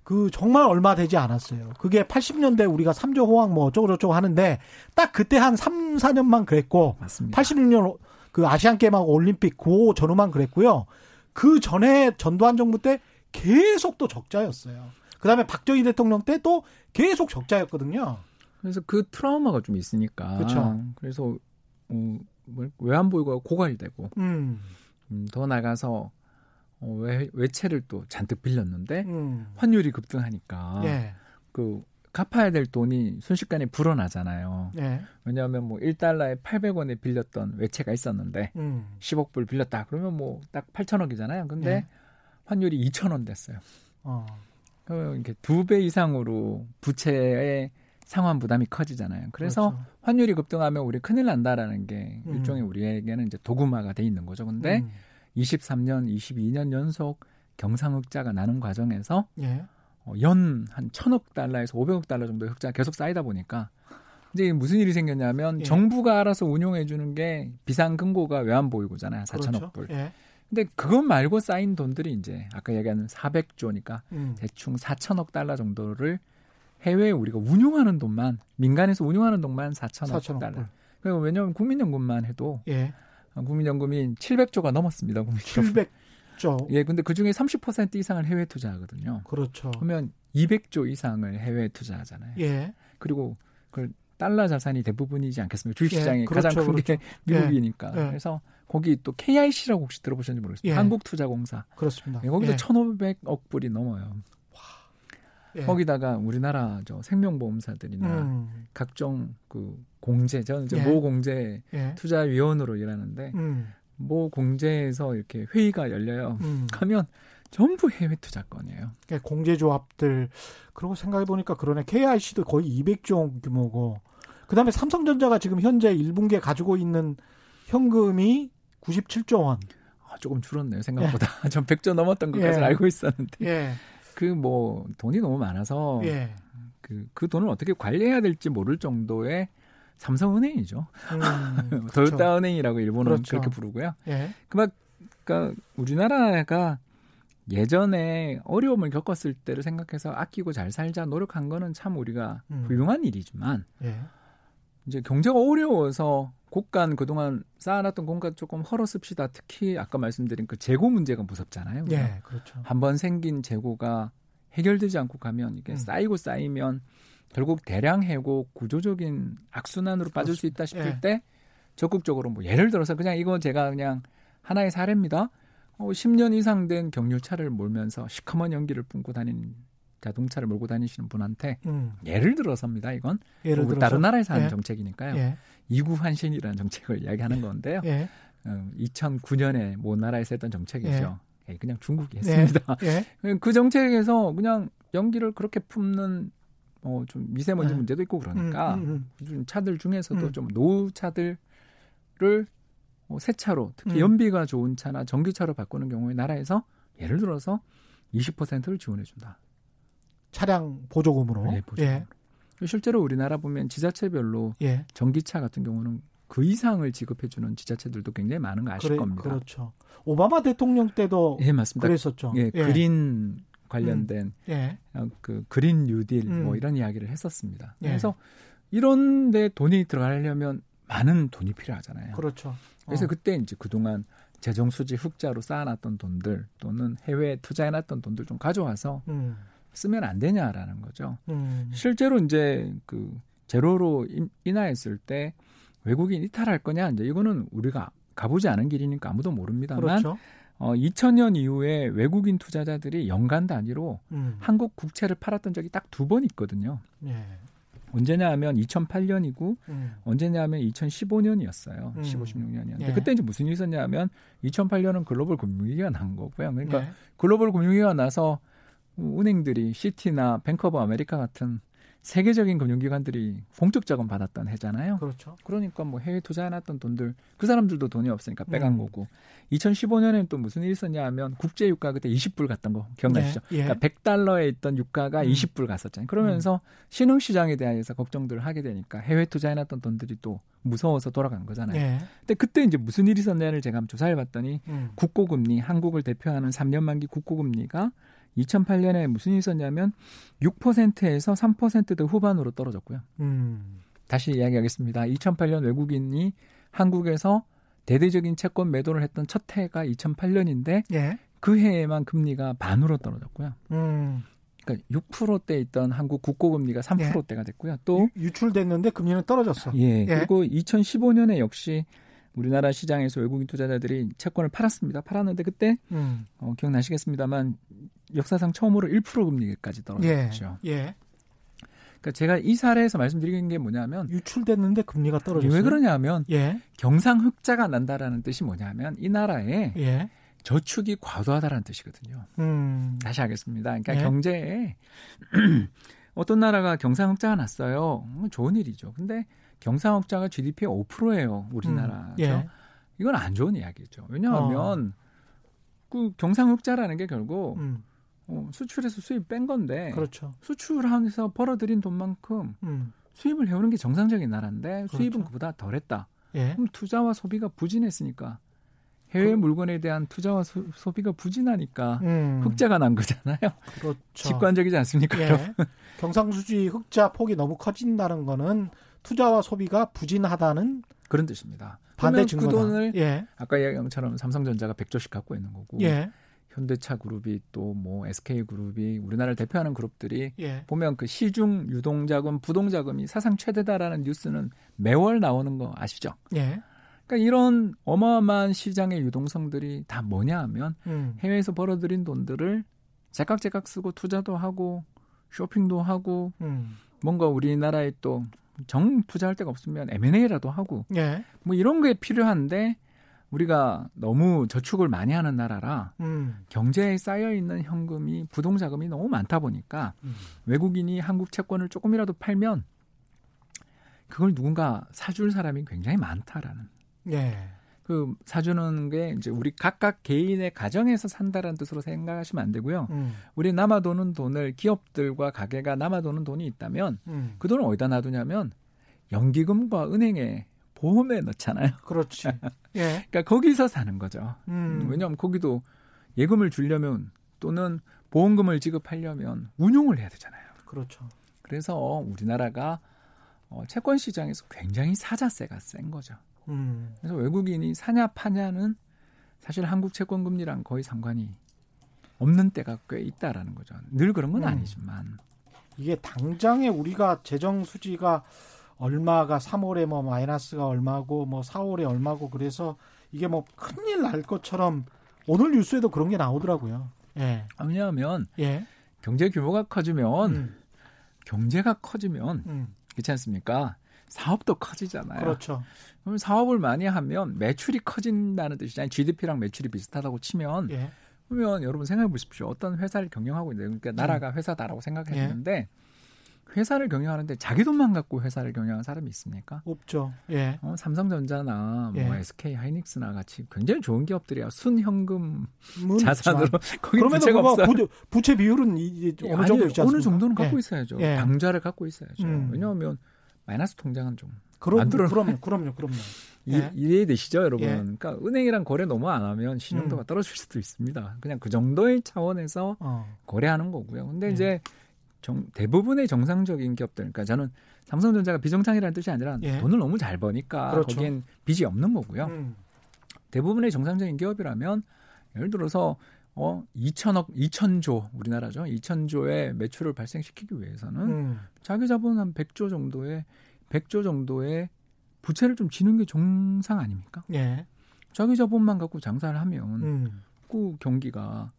그 정말 얼마 되지 않았어요. 그게 80년대 우리가 3조 호황 뭐 어쩌고저쩌고 하는데 딱 그때 한 3, 4년만 그랬고 맞습니다. 86년 그 아시안 게임하고 올림픽 고 전후만 그랬고요. 그 전에 전두환 정부 때 계속 또 적자였어요. 그다음에 박정희 대통령 때 또 계속 적자였거든요. 그래서 그 트라우마가 좀 있으니까. 그렇죠. 그래서 어, 외환보유가 고갈되고 음. 음, 더 나가서 어, 외, 외채를 또 잔뜩 빌렸는데 음. 환율이 급등하니까 예. 그 갚아야 될 돈이 순식간에 불어나잖아요. 예. 왜냐하면 뭐 1달러에 800원에 빌렸던 외채가 있었는데 음. 10억 불 빌렸다. 그러면 뭐 딱 8천억이잖아요. 근데 예. 환율이 2천원 됐어요. 어. 그러면 이렇게 두 배 이상으로 부채의 상환 부담이 커지잖아요. 그래서 그렇죠. 환율이 급등하면 우리 큰일 난다라는 게 음. 일종의 우리에게는 이제 도구마가 돼 있는 거죠. 근데 음. 23년, 22년 연속 경상흑자가 나는 과정에서 예. 어, 연한 천억 달러에서 500억 달러 정도 흑자가 계속 쌓이다 보니까 이제 무슨 일이 생겼냐면 예. 정부가 알아서 운용해 주는 게 비상금고가 외환보유고잖아요. 4천억 그렇죠. 불. 예. 근데 그것 말고 쌓인 돈들이 이제 아까 얘기하는 400조니까 음. 대충 4천억 달러 정도를 해외에 우리가 운용하는 돈만 민간에서 운용하는 돈만 4천억, 4천억 달러. 그리고 왜냐하면 국민연금만 해도 예. 국민연금이 700조가 넘었습니다. 국민 700조. 예, 근데 그 중에 30% 이상을 해외 투자하거든요. 그렇죠. 그러면 200조 이상을 해외 투자하잖아요. 예. 그리고 그 달러 자산이 대부분이지 않겠습니까? 주식시장이 예, 그렇죠, 가장 큰 게 그렇죠. 미국이니까. 예. 그래서 거기 또 KIC라고 혹시 들어보셨는지 모르겠어요. 예. 한국투자공사. 그렇습니다. 예, 거기도 1,500억 불이 넘어요. 예. 거기다가 우리나라 저 생명보험사들이나 음. 각종 그 공제 저는 이제 예. 모 공제 예. 투자위원으로 일하는데 음. 모 공제에서 이렇게 회의가 열려요. 음. 가면 전부 해외 투자권이에요. 그러니까 공제조합들 그러고 생각해 보니까 그러네. KIC도 거의 200조 규모고 그다음에 삼성전자가 지금 현재 1분기에 가지고 있는 현금이 97조 원. 아, 조금 줄었네요 생각보다. 예. 전 100조 넘었던 것까지 예. 알고 있었는데. 예. 그뭐 돈이 너무 많아서 예. 그, 그 돈을 어떻게 관리해야 될지 모를 정도의 삼성은행이죠. 음, 도요타은행이라고 그렇죠. 일본은 그렇죠. 그렇게 부르고요. 예. 그막 그러니까 우리나라가 예전에 어려움을 겪었을 때를 생각해서 아끼고 잘 살자 노력한 거는 참 우리가 음. 훌륭한 일이지만 예. 이제 경제가 어려워서 국간 그동안 쌓아놨던 공간 조금 헐어씁시다. 특히 아까 말씀드린 그 재고 문제가 무섭잖아요. 예, 그렇죠. 한번 생긴 재고가 해결되지 않고 가면 이게 음. 쌓이고 쌓이면 결국 대량 해고 구조적인 악순환으로 그렇습니다. 빠질 수 있다 싶을 예. 때 적극적으로 뭐 예를 들어서 그냥 이거 제가 그냥 하나의 사례입니다. 어, 10년 이상 된 경유차를 몰면서 시커먼 연기를 뿜고 다니는 자동차를 몰고 다니시는 분한테 음. 예를 들어서입니다. 이건 예를 뭐 다른 나라에서 하는 예. 정책이니까요. 예. 이구환신이라는 정책을 이야기하는 건데요. 예. 어, 2009년에 모 나라에서 했던 정책이죠. 예. 예 그냥 중국이 했습니다. 예. 그 정책에서 그냥 연기를 그렇게 품는 어, 좀 미세먼지 네. 문제도 있고 그러니까 음, 음, 음. 차들 중에서도 음. 좀 노후 차들을 어, 새 차로 특히 음. 연비가 좋은 차나 전기차로 바꾸는 경우에 나라에서 예를 들어서 20%를 지원해 준다. 차량 보조금으로. 네, 보조금. 예. 실제로 우리나라 보면 지자체별로 예. 전기차 같은 경우는 그 이상을 지급해주는 지자체들도 굉장히 많은 거 아실 그래, 겁니다. 그렇죠. 오바마 대통령 때도 예, 맞습니다. 그랬었죠. 예, 예. 그린 관련된 음. 예. 어, 그 그린 뉴딜 뭐 음. 뭐 이런 이야기를 했었습니다. 예. 그래서 이런데 돈이 들어가려면 많은 돈이 필요하잖아요. 그렇죠. 그래서 어. 그때 이제 그동안 재정 수지 흑자로 쌓아놨던 돈들 또는 해외에 투자해놨던 돈들 좀 가져와서 음. 쓰면 안 되냐라는 거죠. 음. 실제로 이제 그 제로로 인하했을 때 외국인 이탈할 거냐 이제 이거는 우리가 가보지 않은 길이니까 아무도 모릅니다만 그렇죠. 어, 2000년 이후에 외국인 투자자들이 연간 단위로 음. 한국 국채를 팔았던 적이 딱 두 번 있거든요. 예. 언제냐 하면 2008년이고 음. 언제냐 하면 2015년이었어요. 음. 15, 16년이었는데 예. 그때 이제 무슨 일이 있었냐 하면 2008년은 글로벌 금융위기가 난 거고요. 그러니까 예. 글로벌 금융위기가 나서 은행들이 시티나 오브 아메리카 같은 세계적인 금융기관들이 공적 자금 받았던 해잖아요. 그렇죠. 그러니까 뭐 해외 투자해놨던 돈들 그 사람들도 돈이 없으니까 빼간 음. 거고 2015년에는 또 무슨 일이 있었냐 하면 국제 유가 그때 20불 갔던 거 기억나시죠? 예. 예. 그러니까 100달러에 있던 유가가 음. 20불 갔었잖아요. 그러면서 음. 신흥 시장에 대해서 걱정들을 하게 되니까 해외 투자해놨던 돈들이 또 무서워서 돌아간 거잖아요. 예. 근데 그때 이제 무슨 일이 있었냐를 제가 한번 조사해 봤더니 음. 국고금리 한국을 대표하는 3년 만기 국고금리가 2008년에 무슨 일이 있었냐면 6%에서 3%대 후반으로 떨어졌고요. 음. 다시 이야기하겠습니다. 2008년 외국인이 한국에서 대대적인 채권 매도를 했던 첫 해가 2008년인데 예. 그 해에만 금리가 반으로 떨어졌고요. 음. 그러니까 6%대 있던 한국 국고금리가 3%대가 됐고요. 또 유, 출됐는데 금리는 떨어졌어. 예. 예. 그리고 2015년에 역시 우리나라 시장에서 외국인 투자자들이 채권을 팔았습니다. 팔았는데 그때 음. 어, 기억나시겠습니다만 역사상 처음으로 1% 금리까지 떨어졌죠. 예. 예. 그러니까 제가 이 사례에서 말씀드리는 게 뭐냐면 유출됐는데 금리가 떨어졌어요. 왜 그러냐면 예. 경상 흑자가 난다라는 뜻이 뭐냐면 이 나라에 예. 저축이 과도하다라는 뜻이거든요. 음. 다시 하겠습니다. 그러니까 예. 경제에 어떤 나라가 경상 흑자가 났어요. 좋은 일이죠. 근데 경상 흑자가 GDP의 5%예요. 우리나라죠. 음. 예. 이건 안 좋은 이야기죠. 왜냐하면 어. 그 경상 흑자라는 게 결국 음. 어, 수출에서 수입 뺀 건데 그렇죠. 수출하면서 벌어들인 돈만큼 음. 수입을 해오는 게 정상적인 나라인데 그렇죠. 수입은 그보다 덜했다. 예? 그럼 투자와 소비가 부진했으니까 해외 그... 물건에 대한 투자와 소, 비가 부진하니까 음. 흑자가 난 거잖아요. 그렇죠. 직관적이지 않습니까? 예. 경상수지 흑자 폭이 너무 커진다는 거는 투자와 소비가 부진하다는 그런 뜻입니다. 반대 증거다. 그 돈을 예. 아까 이야기한 것처럼 삼성전자가 100조씩 갖고 있는 거고 예. 현대차 그룹이 또 뭐 SK 그룹이 우리나라를 대표하는 그룹들이 예. 보면 그 시중 유동 자금, 부동 자금이 사상 최대다라는 뉴스는 매월 나오는 거 아시죠? 예. 그러니까 이런 어마어마한 시장의 유동성들이 다 뭐냐 하면 음. 해외에서 벌어들인 돈들을 제깍제깍 쓰고 투자도 하고 쇼핑도 하고 음. 뭔가 우리나라에 또 정 투자할 데가 없으면 M&A라도 하고 예. 뭐 이런 게 필요한데 우리가 너무 저축을 많이 하는 나라라 음. 경제에 쌓여 있는 현금이 부동 자금이 너무 많다 보니까 음. 외국인이 한국 채권을 조금이라도 팔면 그걸 누군가 사줄 사람이 굉장히 많다라는. 예. 그 사주는 게 이제 우리 각각 개인의 가정에서 산다라는 뜻으로 생각하시면 안 되고요. 음. 우리 남아 도는 돈을 기업들과 가게가 남아 도는 돈이 있다면 음. 그 돈을 어디다 놔두냐면 연기금과 은행에 보험에 넣잖아요. 그렇지. 예. 그러니까 거기서 사는 거죠. 음. 왜냐하면 거기도 예금을 주려면 또는 보험금을 지급하려면 운용을 해야 되잖아요. 그렇죠. 그래서 우리나라가 어, 채권 시장에서 굉장히 사자세가 센 거죠. 음. 그래서 외국인이 사냐 파냐는 사실 한국 채권 금리랑 거의 상관이 없는 때가 꽤 있다라는 거죠. 늘 그런 건 음. 아니지만 이게 당장에 우리가 재정 수지가 얼마가 3월에 뭐 마이너스가 얼마고 뭐 4월에 얼마고 그래서 이게 뭐 큰일 날 것처럼 오늘 뉴스에도 그런 게 나오더라고요. 예. 왜냐하면 예. 경제 규모가 커지면 음. 경제가 커지면 음. 그렇지 않습니까? 사업도 커지잖아요. 그렇죠. 그럼 사업을 많이 하면 매출이 커진다는 뜻이잖아요. GDP랑 매출이 비슷하다고 치면 예. 그러면 여러분 생각해 보십시오. 어떤 회사를 경영하고 있는데 그러니까 나라가 음. 회사다라고 생각했는데 예. 회사를 경영하는데 자기 돈만 갖고 회사를 경영하는 사람이 있습니까? 없죠. 예. 어, 삼성전자나 뭐 예. SK 하이닉스나 같이 굉장히 좋은 기업들이야. 순현금 자산으로 거기 부채가 없어. 부채, 부채 비율은 이제 어느 정도 있지 어느 정도는 갖고 예. 있어야죠. 예. 당좌를 갖고 있어야죠. 음. 왜냐하면 마이너스 통장은 좀 그럼, 만들어 그럼요, 그럼요, 그럼요. 예. 이해되시죠, 여러분? 예. 그러니까 은행이랑 거래 너무 안 하면 신용도가 음. 떨어질 수도 있습니다. 그냥 그 정도의 차원에서 어. 거래하는 거고요. 근데 예. 이제 정, 대부분의 정상적인 기업들, 그러니까 저는 삼성전자가 비정상이라는 뜻이 아니라 예. 돈을 너무 잘 버니까 그렇죠. 거기엔 빚이 없는 거고요. 음. 대부분의 정상적인 기업이라면 예를 들어서 어 2천억 2천조 우리나라죠. 2천조의 매출을 발생시키기 위해서는 음. 자기 자본 한 100조 정도의 100조 정도의 부채를 좀 지는 게 정상 아닙니까? 예. 자기 자본만 갖고 장사를 하면 음. 그 경기가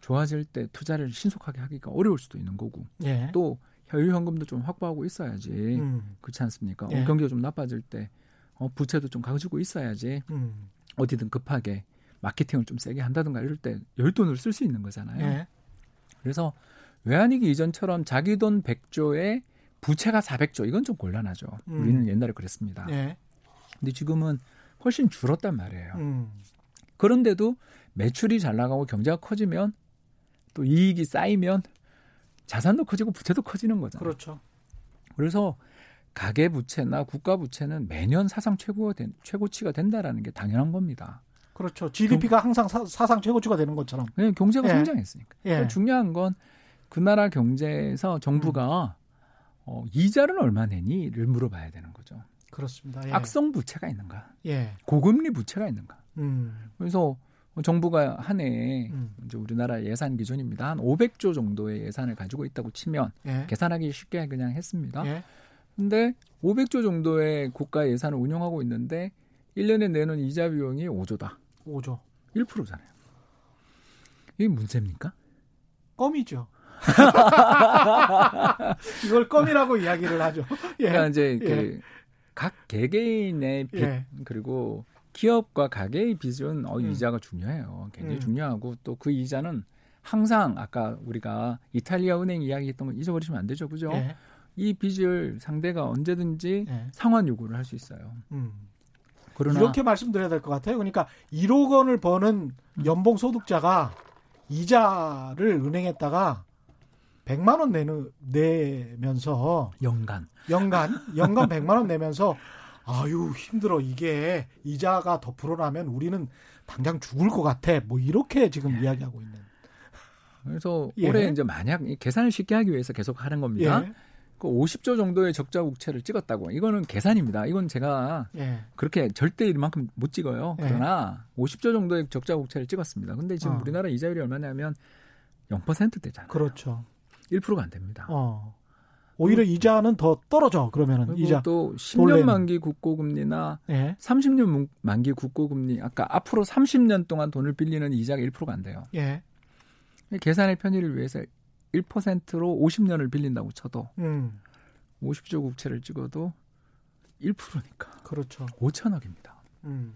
좋아질 때 투자를 신속하게 하기가 어려울 수도 있는 거고 예. 또 혈유 현금도 좀 확보하고 있어야지 음. 그렇지 않습니까? 예. 어, 경기가 좀 나빠질 때 어, 부채도 좀 가지고 있어야지 음. 어디든 급하게 마케팅을 좀 세게 한다든가 이럴 때 열돈을 쓸 수 있는 거잖아요. 예. 그래서 외환위기 이전처럼 자기 돈 100조에 부채가 400조 이건 좀 곤란하죠. 음. 우리는 옛날에 그랬습니다. 예. 근데 지금은 훨씬 줄었단 말이에요. 음. 그런데도 매출이 잘 나가고 경제가 커지면 또 이익이 쌓이면 자산도 커지고 부채도 커지는 거잖아요. 그렇죠. 그래서 가계 부채나 국가 부채는 매년 사상 최고가 된, 최고치가 된다라는 게 당연한 겁니다. 그렇죠. GDP가 경, 항상 사, 상 최고치가 되는 것처럼. 네, 경제가 예. 성장했으니까. 예. 그러니까 중요한 건 그 나라 경제에서 정부가 음. 어, 이자를 얼마 내니를 물어봐야 되는 거죠. 그렇습니다. 예. 악성 부채가 있는가? 예. 고금리 부채가 있는가? 음. 그래서 뭐 정부가 한 해에 음. 이제 우리나라 예산 기준입니다. 한 500조 정도의 예산을 가지고 있다고 치면 예. 계산하기 쉽게 그냥 했습니다. 예. 근데 500조 정도의 국가 예산을 운영하고 있는데 1년에 내는 이자 비용이 5조다. 5조. 1%잖아요. 이게 문제입니까? 껌이죠. 이걸 껌이라고 이야기를 하죠. 예. 그러니까 이제 예. 그각 개개인의 빚 예. 그리고 기업과 가계의 빚은 어, 음. 이자가 중요해요. 굉장히 음. 중요하고 또 그 이자는 항상 아까 우리가 이탈리아 은행 이야기했던 거 잊어버리시면 안 되죠, 그죠? 예. 이 빚을 상대가 언제든지 예. 상환 요구를 할 수 있어요. 음. 그러나 이렇게 말씀드려야 될 것 같아요. 그러니까 1억 원을 버는 음. 연봉 소득자가 이자를 은행에다가 100만 원 내는 내면서 연간 연간 연간 100만 원 내면서 아유 힘들어 이게 이자가 더 불어나면 우리는 당장 죽을 것 같아 뭐 이렇게 지금 예. 이야기하고 있는. 그래서 예. 올해 이제 만약 계산을 쉽게 하기 위해서 계속 하는 겁니다. 예. 그 50조 정도의 적자 국채를 찍었다고. 이거는 계산입니다. 이건 제가 예. 그렇게 절대 이만큼 못 찍어요. 예. 그러나 50조 정도의 적자 국채를 찍었습니다. 근데 지금 어. 우리나라 이자율이 얼마냐면 0%대잖아요. 그렇죠. 1%가 안 됩니다. 어. 오히려 이자는 더 떨어져 그러면은 이자 또 10년 만기 국고금리나 예. 30년 만기 국고금리 아까 앞으로 30년 동안 돈을 빌리는 이자가 1%가 안 돼요. 예. 계산의 편의를 위해서 1%로 50년을 빌린다고 쳐도 음. 50조 국채를 찍어도 1%니까. 그렇죠. 5천억입니다. 음.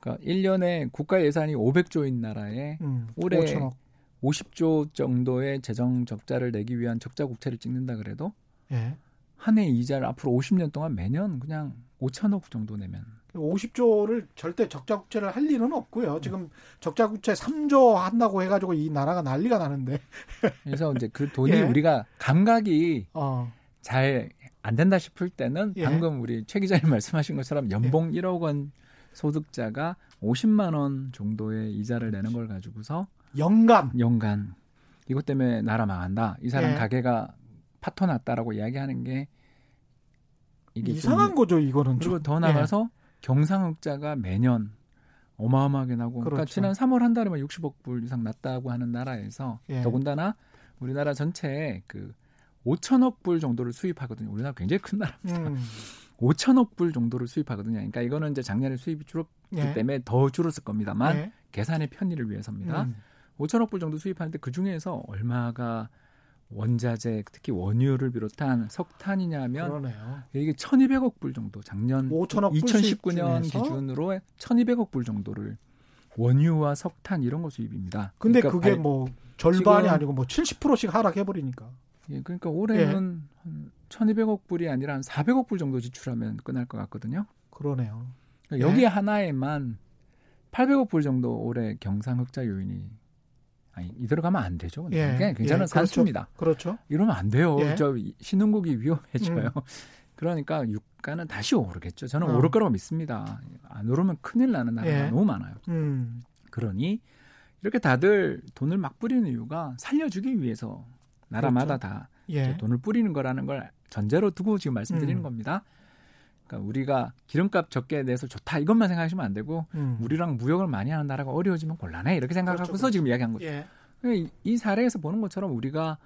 그러니까 1년에 국가 예산이 500조인 나라에 음. 올해 5천억. 50조 정도의 재정 적자를 내기 위한 적자 국채를 찍는다 그래도 예. 한해 이자를 앞으로 50년 동안 매년 그냥 5천억 정도 내면 50조를 절대 적자 국채를 할 일은 없고요. 지금 적자 국채 3조 한다고 해가지고 이 나라가 난리가 나는데. 그래서 이제 그 돈이 예. 우리가 감각이 어. 잘 안 된다 싶을 때는 예. 방금 우리 최 기자님 말씀하신 것처럼 연봉 예. 1억 원 소득자가 50만 원 정도의 이자를 내는 걸 가지고서 연간 연간 이것 때문에 나라 망한다. 이 사람 예. 가게가 파토 났다라고 이야기하는 게 이게 이상한 거죠, 이거는. 그리고 더 나가서 예. 경상흑자가 매년 어마어마하게 나고 그러니까 그렇죠. 그러니까 지난 3월 한 달에만 60억 불 이상 났다고 하는 나라에서 예. 더군다나 우리나라 전체에 그 5천억 불 정도를 수입하거든요. 우리나라 굉장히 큰 나라입니다. 음. 5천억 불 정도를 수입하거든요. 그러니까 이거는 이제 작년에 수입이 줄었기 예. 때문에 더 줄었을 겁니다만 예. 계산의 편의를 위해서입니다. 음. 5천억 불 정도 수입하는데 그 중에서 얼마가 원자재 특히 원유를 비롯한 석탄이냐면 그러네요. 이게 1,200억 불 정도 작년 5천억 2019년 기준으로 1,200억 불 정도를 원유와 석탄 이런 거 수입입니다. 근데 그러니까 그게 발, 뭐 절반이 아니고 뭐 70%씩 하락해 버리니까. 예, 그러니까 올해는 예. 한 1,200억 불이 아니라 한 400억 불 정도 지출하면 끝날 것 같거든요. 그러네요. 그러니까 여기 예. 하나에만 800억 불 정도 올해 경상 흑자 요인이 아니 이대로 가면 안 되죠. 예. 그냥 괜찮은 예. 산수입니다. 그렇죠. 그렇죠. 이러면 안 돼요. 예. 저 신흥국이 위험해져요. 음. 그러니까 유가는 다시 오르겠죠. 저는 어. 오를 거라고 믿습니다. 안 오르면 큰일 나는 나라가 예. 너무 많아요. 음. 그러니 이렇게 다들 돈을 막 뿌리는 이유가 살려주기 위해서 나라마다 그렇죠. 다 예. 돈을 뿌리는 거라는 걸 전제로 두고 지금 말씀드리는 음. 겁니다. 그러니까 우리가 기름값 적게 내서 좋다 이것만 생각하시면 안 되고 음. 우리랑 무역을 많이 하는 나라가 어려워지면 곤란해 이렇게 생각하고서 그렇죠. 지금 이야기한 거죠. 예. 이, 이 사례에서 보는 것처럼 우리가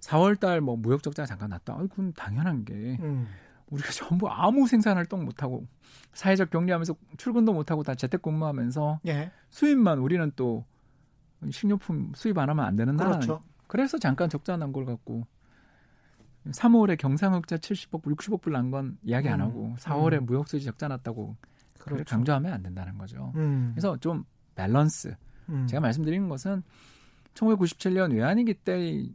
4월달 뭐 무역 적자가 잠깐 났다. 아, 그건 당연한 게 음. 우리가 전부 아무 생산 활동 못 하고 사회적 격리하면서 출근도 못 하고 다 재택근무하면서 예. 수입만 우리는 또 식료품 수입 안 하면 안 되는 나라. 그렇죠. 그래서 잠깐 적자 난 걸 갖고 3월에 경상흑자 70억 불, 60억 불 난 건 이야기 안 음. 하고 4월에 음. 무역수지 적자 났다고 그렇죠. 강조하면 안 된다는 거죠. 음. 그래서 좀 밸런스. 음. 제가 말씀드리는 것은 1997년 외환위기 때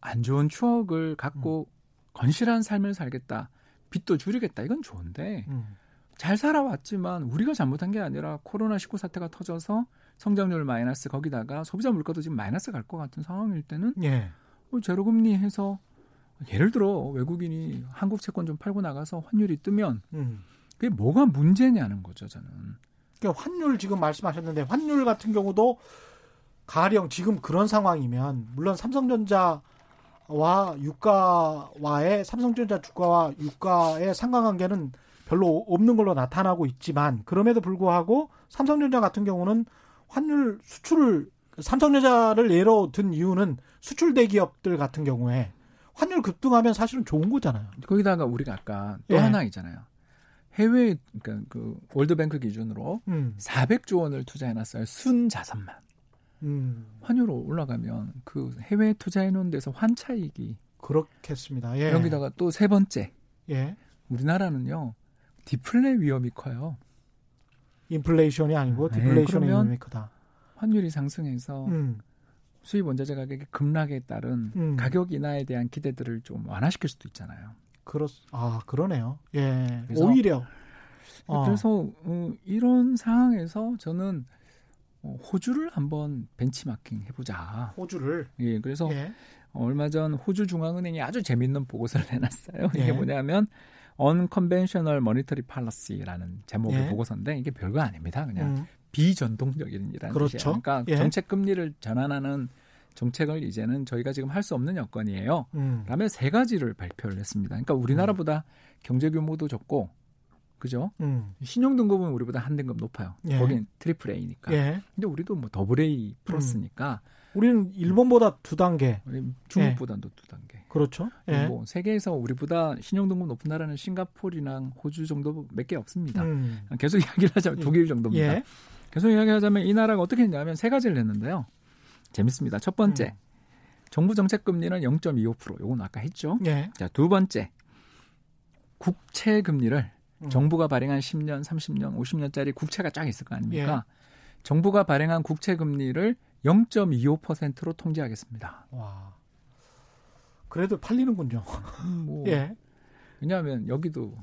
안 좋은 추억을 갖고 음. 건실한 삶을 살겠다. 빚도 줄이겠다. 이건 좋은데 음. 잘 살아왔지만 우리가 잘못한 게 아니라 코로나19 사태가 터져서 성장률 마이너스 거기다가 소비자 물가도 지금 마이너스 갈 것 같은 상황일 때는 예. 뭐 제로금리 해서 예를 들어 외국인이 한국 채권 좀 팔고 나가서 환율이 뜨면 음. 그게 뭐가 문제냐는 거죠 저는. 그러니까 환율 지금 말씀하셨는데 환율 같은 경우도 가령 지금 그런 상황이면 물론 삼성전자 와 유가와의 삼성전자 주가와 유가의 상관관계는 별로 없는 걸로 나타나고 있지만 그럼에도 불구하고 삼성전자 같은 경우는 환율 수출을 삼성전자를 예로 든 이유는 수출 대기업들 같은 경우에 환율 급등하면 사실은 좋은 거잖아요. 거기다가 우리가 아까 또 예. 하나 있잖아요. 해외 그러니까 그 월드뱅크 기준으로 음. 400조 원을 투자해 놨어요. 순 자산만. 음. 환율 올라가면 그 해외 투자해 놓은 데서 환차익이 그렇겠습니다. 예. 여기다가 또 세 번째. 예. 우리나라는요. 디플레 위험이 커요. 인플레이션이 아니고 네, 디플레이션이 네, 위험이 크다. 환율이 상승해서 음. 수입 원자재 가격이 급락에 따른 음. 가격 인하에 대한 기대들을 좀 완화시킬 수도 있잖아요. 그렇 아 그러네요. 예. 오히려 어. 그래서 어, 이런 상황에서 저는 어, 호주를 한번 벤치마킹 해보자. 호주를. 예. 그래서 예. 얼마 전 호주 중앙은행이 아주 재밌는 보고서를 내놨어요. 이게 예. 뭐냐면 Unconventional Monetary Policy라는 제목의 예. 보고서인데 이게 별거 아닙니다. 그냥 음. 이라는 그렇죠. 뜻이에요. 그러니까 예. 정책 금리를 전환하는 정책을 이제는 저희가 지금 할 수 없는 여건이에요. 음. 라며 세 가지를 발표를 했습니다. 그러니까 우리나라보다 음. 경제 규모도 적고 그죠? 음. 신용 등급은 우리보다 한 등급 높아요. 예. 거긴 triple A니까. 예. 근데 우리도 뭐 더블 A 플러스니까. 음. 우리는 일본보다 두 단계. 중국보다도 예. 두 단계. 그렇죠. 예. 뭐 세계에서 우리보다 신용 등급 높은 나라는 싱가포르랑 호주 정도 몇 개 없습니다. 음. 계속 이야기를 하자면 독일 정도입니다. 예. 계속 이야기하자면 이 나라가 어떻게 했냐면 세 가지를 냈는데요. 재밌습니다. 첫 번째, 음. 정부 정책 금리는 0.25%. 요건 아까 했죠. 예. 자, 두 번째, 국채 금리를 음. 정부가 발행한 10년, 30년, 50년짜리 국채가 쫙 있을 거 아닙니까? 예. 정부가 발행한 국채 금리를 0.25%로 통제하겠습니다. 와. 그래도 팔리는군요. 음, 뭐, 예. 왜냐하면 여기도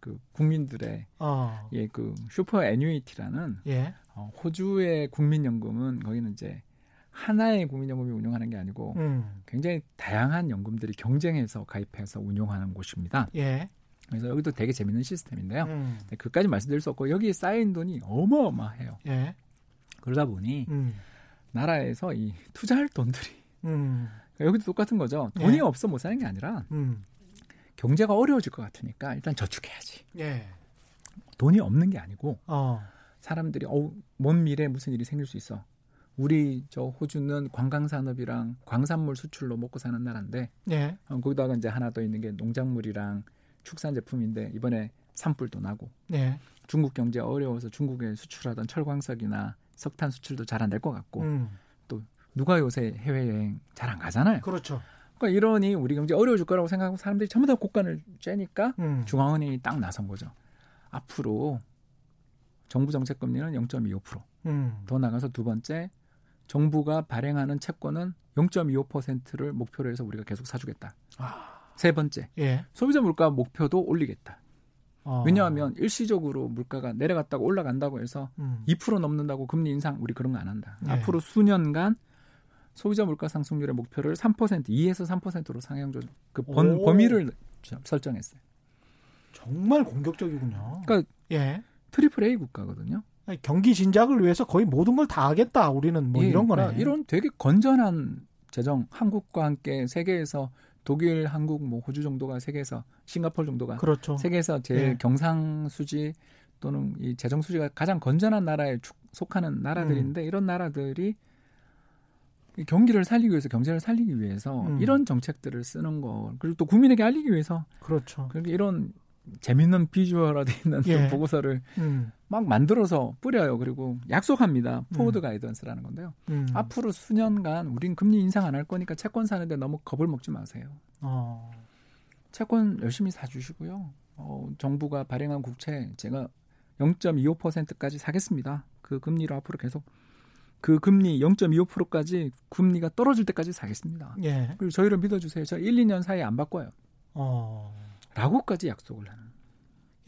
그 국민들의 어. 예그 슈퍼 애뉴이티라는 예. 어, 호주의 국민연금은 거기는 이제 하나의 국민연금이 운영하는 게 아니고 음. 굉장히 다양한 연금들이 경쟁해서 가입해서 운영하는 곳입니다. 예. 그래서 여기도 되게 재밌는 시스템인데요. 음. 네, 그까지 말씀드릴 수 없고 여기에 쌓인 돈이 어마어마해요. 예. 그러다 보니 음. 나라에서 이 투자할 돈들이 음. 여기도 똑같은 거죠. 돈이 예. 없어 못 사는 게 아니라 음. 경제가 어려워질 것 같으니까 일단 저축해야지. 예. 돈이 없는 게 아니고 어. 사람들이 어먼 미래에 무슨 일이 생길 수 있어. 우리 저 호주는 관광 산업이랑 광산물 수출로 먹고 사는 나라인데 예. 어, 거기다가 이제 하나 더 있는 게 농작물이랑 축산 제품인데 이번에 산불도 나고 예. 중국 경제 어려워서 중국에 수출하던 철광석이나 석탄 수출도 잘 안 될 것 같고 음. 또 누가 요새 해외 여행 잘 안 가잖아요. 그렇죠. 그러니까 이러니 우리 경제 어려워질 거라고 생각하고 사람들이 전부 다 고간을 쬐니까 음. 중앙은행이 딱 나선 거죠. 앞으로 정부 정책 금리는 0.25%. 음. 더 나가서 두 번째 정부가 발행하는 채권은 0.25%를 목표로 해서 우리가 계속 사주겠다. 아. 세 번째 예. 소비자 물가 목표도 올리겠다. 어. 왜냐하면 일시적으로 물가가 내려갔다고 올라간다고 해서 음. 2% 넘는다고 금리 인상 우리 그런 거 안 한다. 예. 앞으로 수년간 소비자 물가 상승률의 목표를 3% 2에서 3%로 상향 조정 그 번, 범위를 설정했어요. 정말 공격적이군요. 그러니까 예. triple A 국가거든요. 아니, 경기 진작을 위해서 거의 모든 걸 다 하겠다. 우리는 뭐 예, 이런 거네. 그러니까 이런 되게 건전한 재정 한국과 함께 세계에서 독일, 한국, 뭐 호주 정도가 세계에서 싱가폴 정도가 그렇죠. 세계에서 제일 예. 경상 수지 또는 이 재정 수지가 가장 건전한 나라에 속하는 나라들인데 음. 이런 나라들이 경기를 살리기 위해서 경제를 살리기 위해서 음. 이런 정책들을 쓰는 거 그리고 또 국민에게 알리기 위해서 그렇죠. 그러니까 이런 재밌는 visual화되어 있는 예. 보고서를 음. 막 만들어서 뿌려요. 그리고 약속합니다. forward 음. guidance라는 건데요. 음. 앞으로 수년간 우린 금리 인상 안 할 거니까 채권 사는데 너무 겁을 먹지 마세요. 어. 채권 열심히 사주시고요. 어, 정부가 발행한 국채 제가 0.25%까지 사겠습니다. 그 금리로 앞으로 계속 그 금리 0.25%까지 금리가 떨어질 때까지 사겠습니다. 예. 그리고 저희를 믿어주세요. 저 1, 2년 사이에 안 바꿔요. 어. 라고까지 약속을 하는.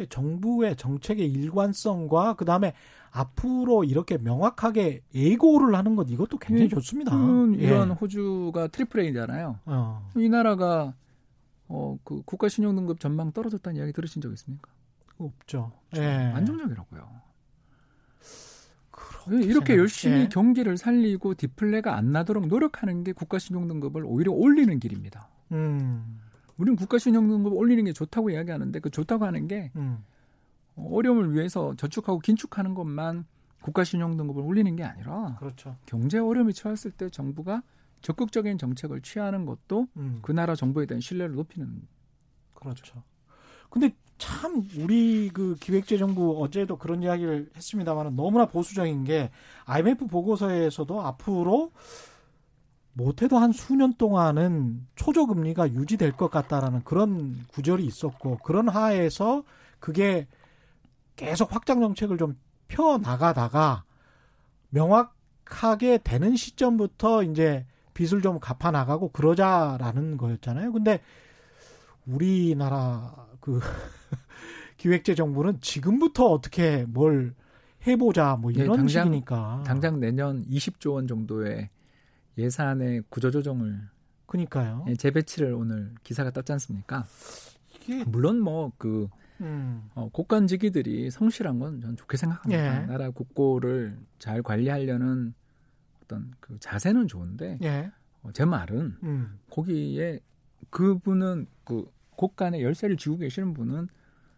정부의 정책의 일관성과 그 다음에 앞으로 이렇게 명확하게 예고를 하는 것 이것도 굉장히 예, 좋습니다. 음, 이런 예. 호주가 triple A잖아요. 어. 이 나라가 어, 그 국가 신용 등급 전망 떨어졌다는 이야기 들으신 적 있습니까? 없죠. 예. 안정적이라고요. 이렇게 열심히 예. 경기를 살리고 디플레가 안 나도록 노력하는 게 국가 신용 등급을 오히려 올리는 길입니다. 음. 우리는 국가 신용 등급 올리는 게 좋다고 이야기하는데 그 좋다고 하는 게 음. 어려움을 위해서 저축하고 긴축하는 것만 국가 신용 등급을 올리는 게 아니라 그렇죠. 경제 어려움이 처했을 때 정부가 적극적인 정책을 취하는 것도 음. 그 나라 정부에 대한 신뢰를 높이는 그렇죠. 근데 참 우리 그 기획재정부 어제도 그런 이야기를 했습니다만 너무나 보수적인 게 IMF 보고서에서도 앞으로 못해도 한 수년 동안은 초저금리가 유지될 것 같다라는 그런 구절이 있었고 그런 하에서 그게 계속 확장 정책을 좀 펴 나가다가 명확하게 되는 시점부터 이제 빚을 좀 갚아 나가고 그러자라는 거였잖아요. 근데 우리나라 그 기획재 정부는 지금부터 어떻게 뭘 해보자 뭐 네, 이런 네, 당장, 식이니까 당장 내년 20조 원 정도의 예산의 구조조정을 그니까요. 예, 재배치를 오늘 기사가 떴지 않습니까? 이게 물론 뭐그 음. 어, 국간직위들이 성실한 건 저는 좋게 생각합니다. 예. 나라 국고를 잘 관리하려는 어떤 그 자세는 좋은데 예. 어, 제 말은 음. 거기에 그분은 그 국간의 열쇠를 쥐고 계시는 분은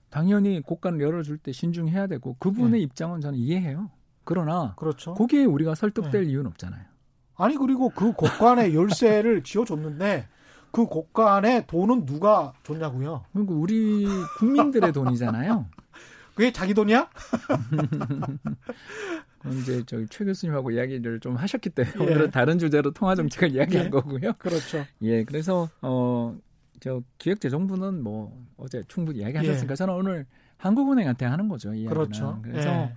당연히 국간을 열어줄 때 신중해야 되고 그분의 예. 입장은 저는 이해해요. 그러나 그렇죠. 거기에 우리가 설득될 예. 이유는 없잖아요. 아니 그리고 그 곡간의 열쇠를 쥐어줬는데 그 곡간에 돈은 누가 줬냐고요? 그러니까 우리 국민들의 돈이잖아요. 그게 자기 돈이야? 이제 저기 최 교수님하고 이야기를 좀 하셨기 때문에 예. 오늘은 다른 주제로 통화 정책을 이야기한 예. 거고요. 그렇죠. 예, 그래서 어 저 기획재정부는 뭐 어제 충분히 이야기하셨으니까 예. 저는 오늘 한국은행한테 하는 거죠. 이야기는. 그렇죠. 그래서 예.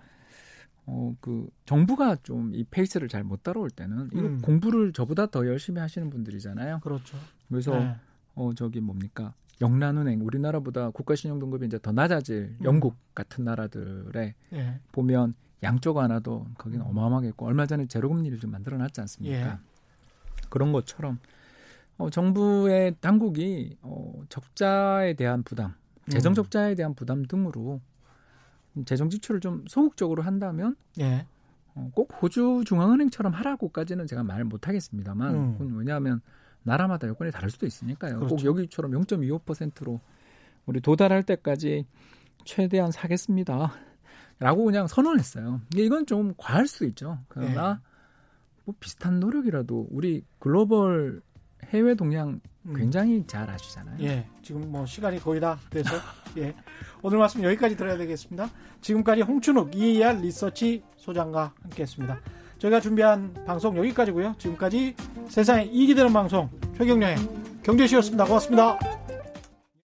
어, 그, 정부가 좀 이 페이스를 잘 못 따라올 때는, 이거 음. 공부를 저보다 더 열심히 하시는 분들이잖아요. 그렇죠. 그래서, 네. 어, 저기 뭡니까. 영란은행, 우리나라보다 국가신용등급이 이제 더 낮아질 음. 영국 같은 나라들에 예. 보면 양쪽 하나도 거기는 음. 어마어마하겠고, 얼마 전에 제로금리를 좀 만들어 놨지 않습니까? 예. 그런 것처럼, 어, 정부의 당국이, 어, 적자에 대한 부담, 재정 음. 적자에 대한 부담 등으로 재정 지출을 좀 소극적으로 한다면 예. 어, 꼭 호주 중앙은행처럼 하라고까지는 제가 말 못하겠습니다만 음. 왜냐하면 나라마다 여건이 다를 수도 있으니까요. 그렇죠. 꼭 여기처럼 0.25%로 우리 도달할 때까지 최대한 사겠습니다. 라고 그냥 선언했어요. 이건 좀 과할 수도 있죠. 그러나 예. 뭐 비슷한 노력이라도 우리 글로벌 해외 동향 음. 굉장히 음. 잘 아시잖아요. 예. 지금 뭐 시간이 거의 다 돼서 예. 오늘 말씀 여기까지 들어야 되겠습니다. 지금까지 홍춘욱 EAR 리서치 소장과 함께했습니다. 저희가 준비한 방송 여기까지고요. 지금까지 세상에 이익이 되는 방송 최경령의 경제쇼였습니다. 고맙습니다.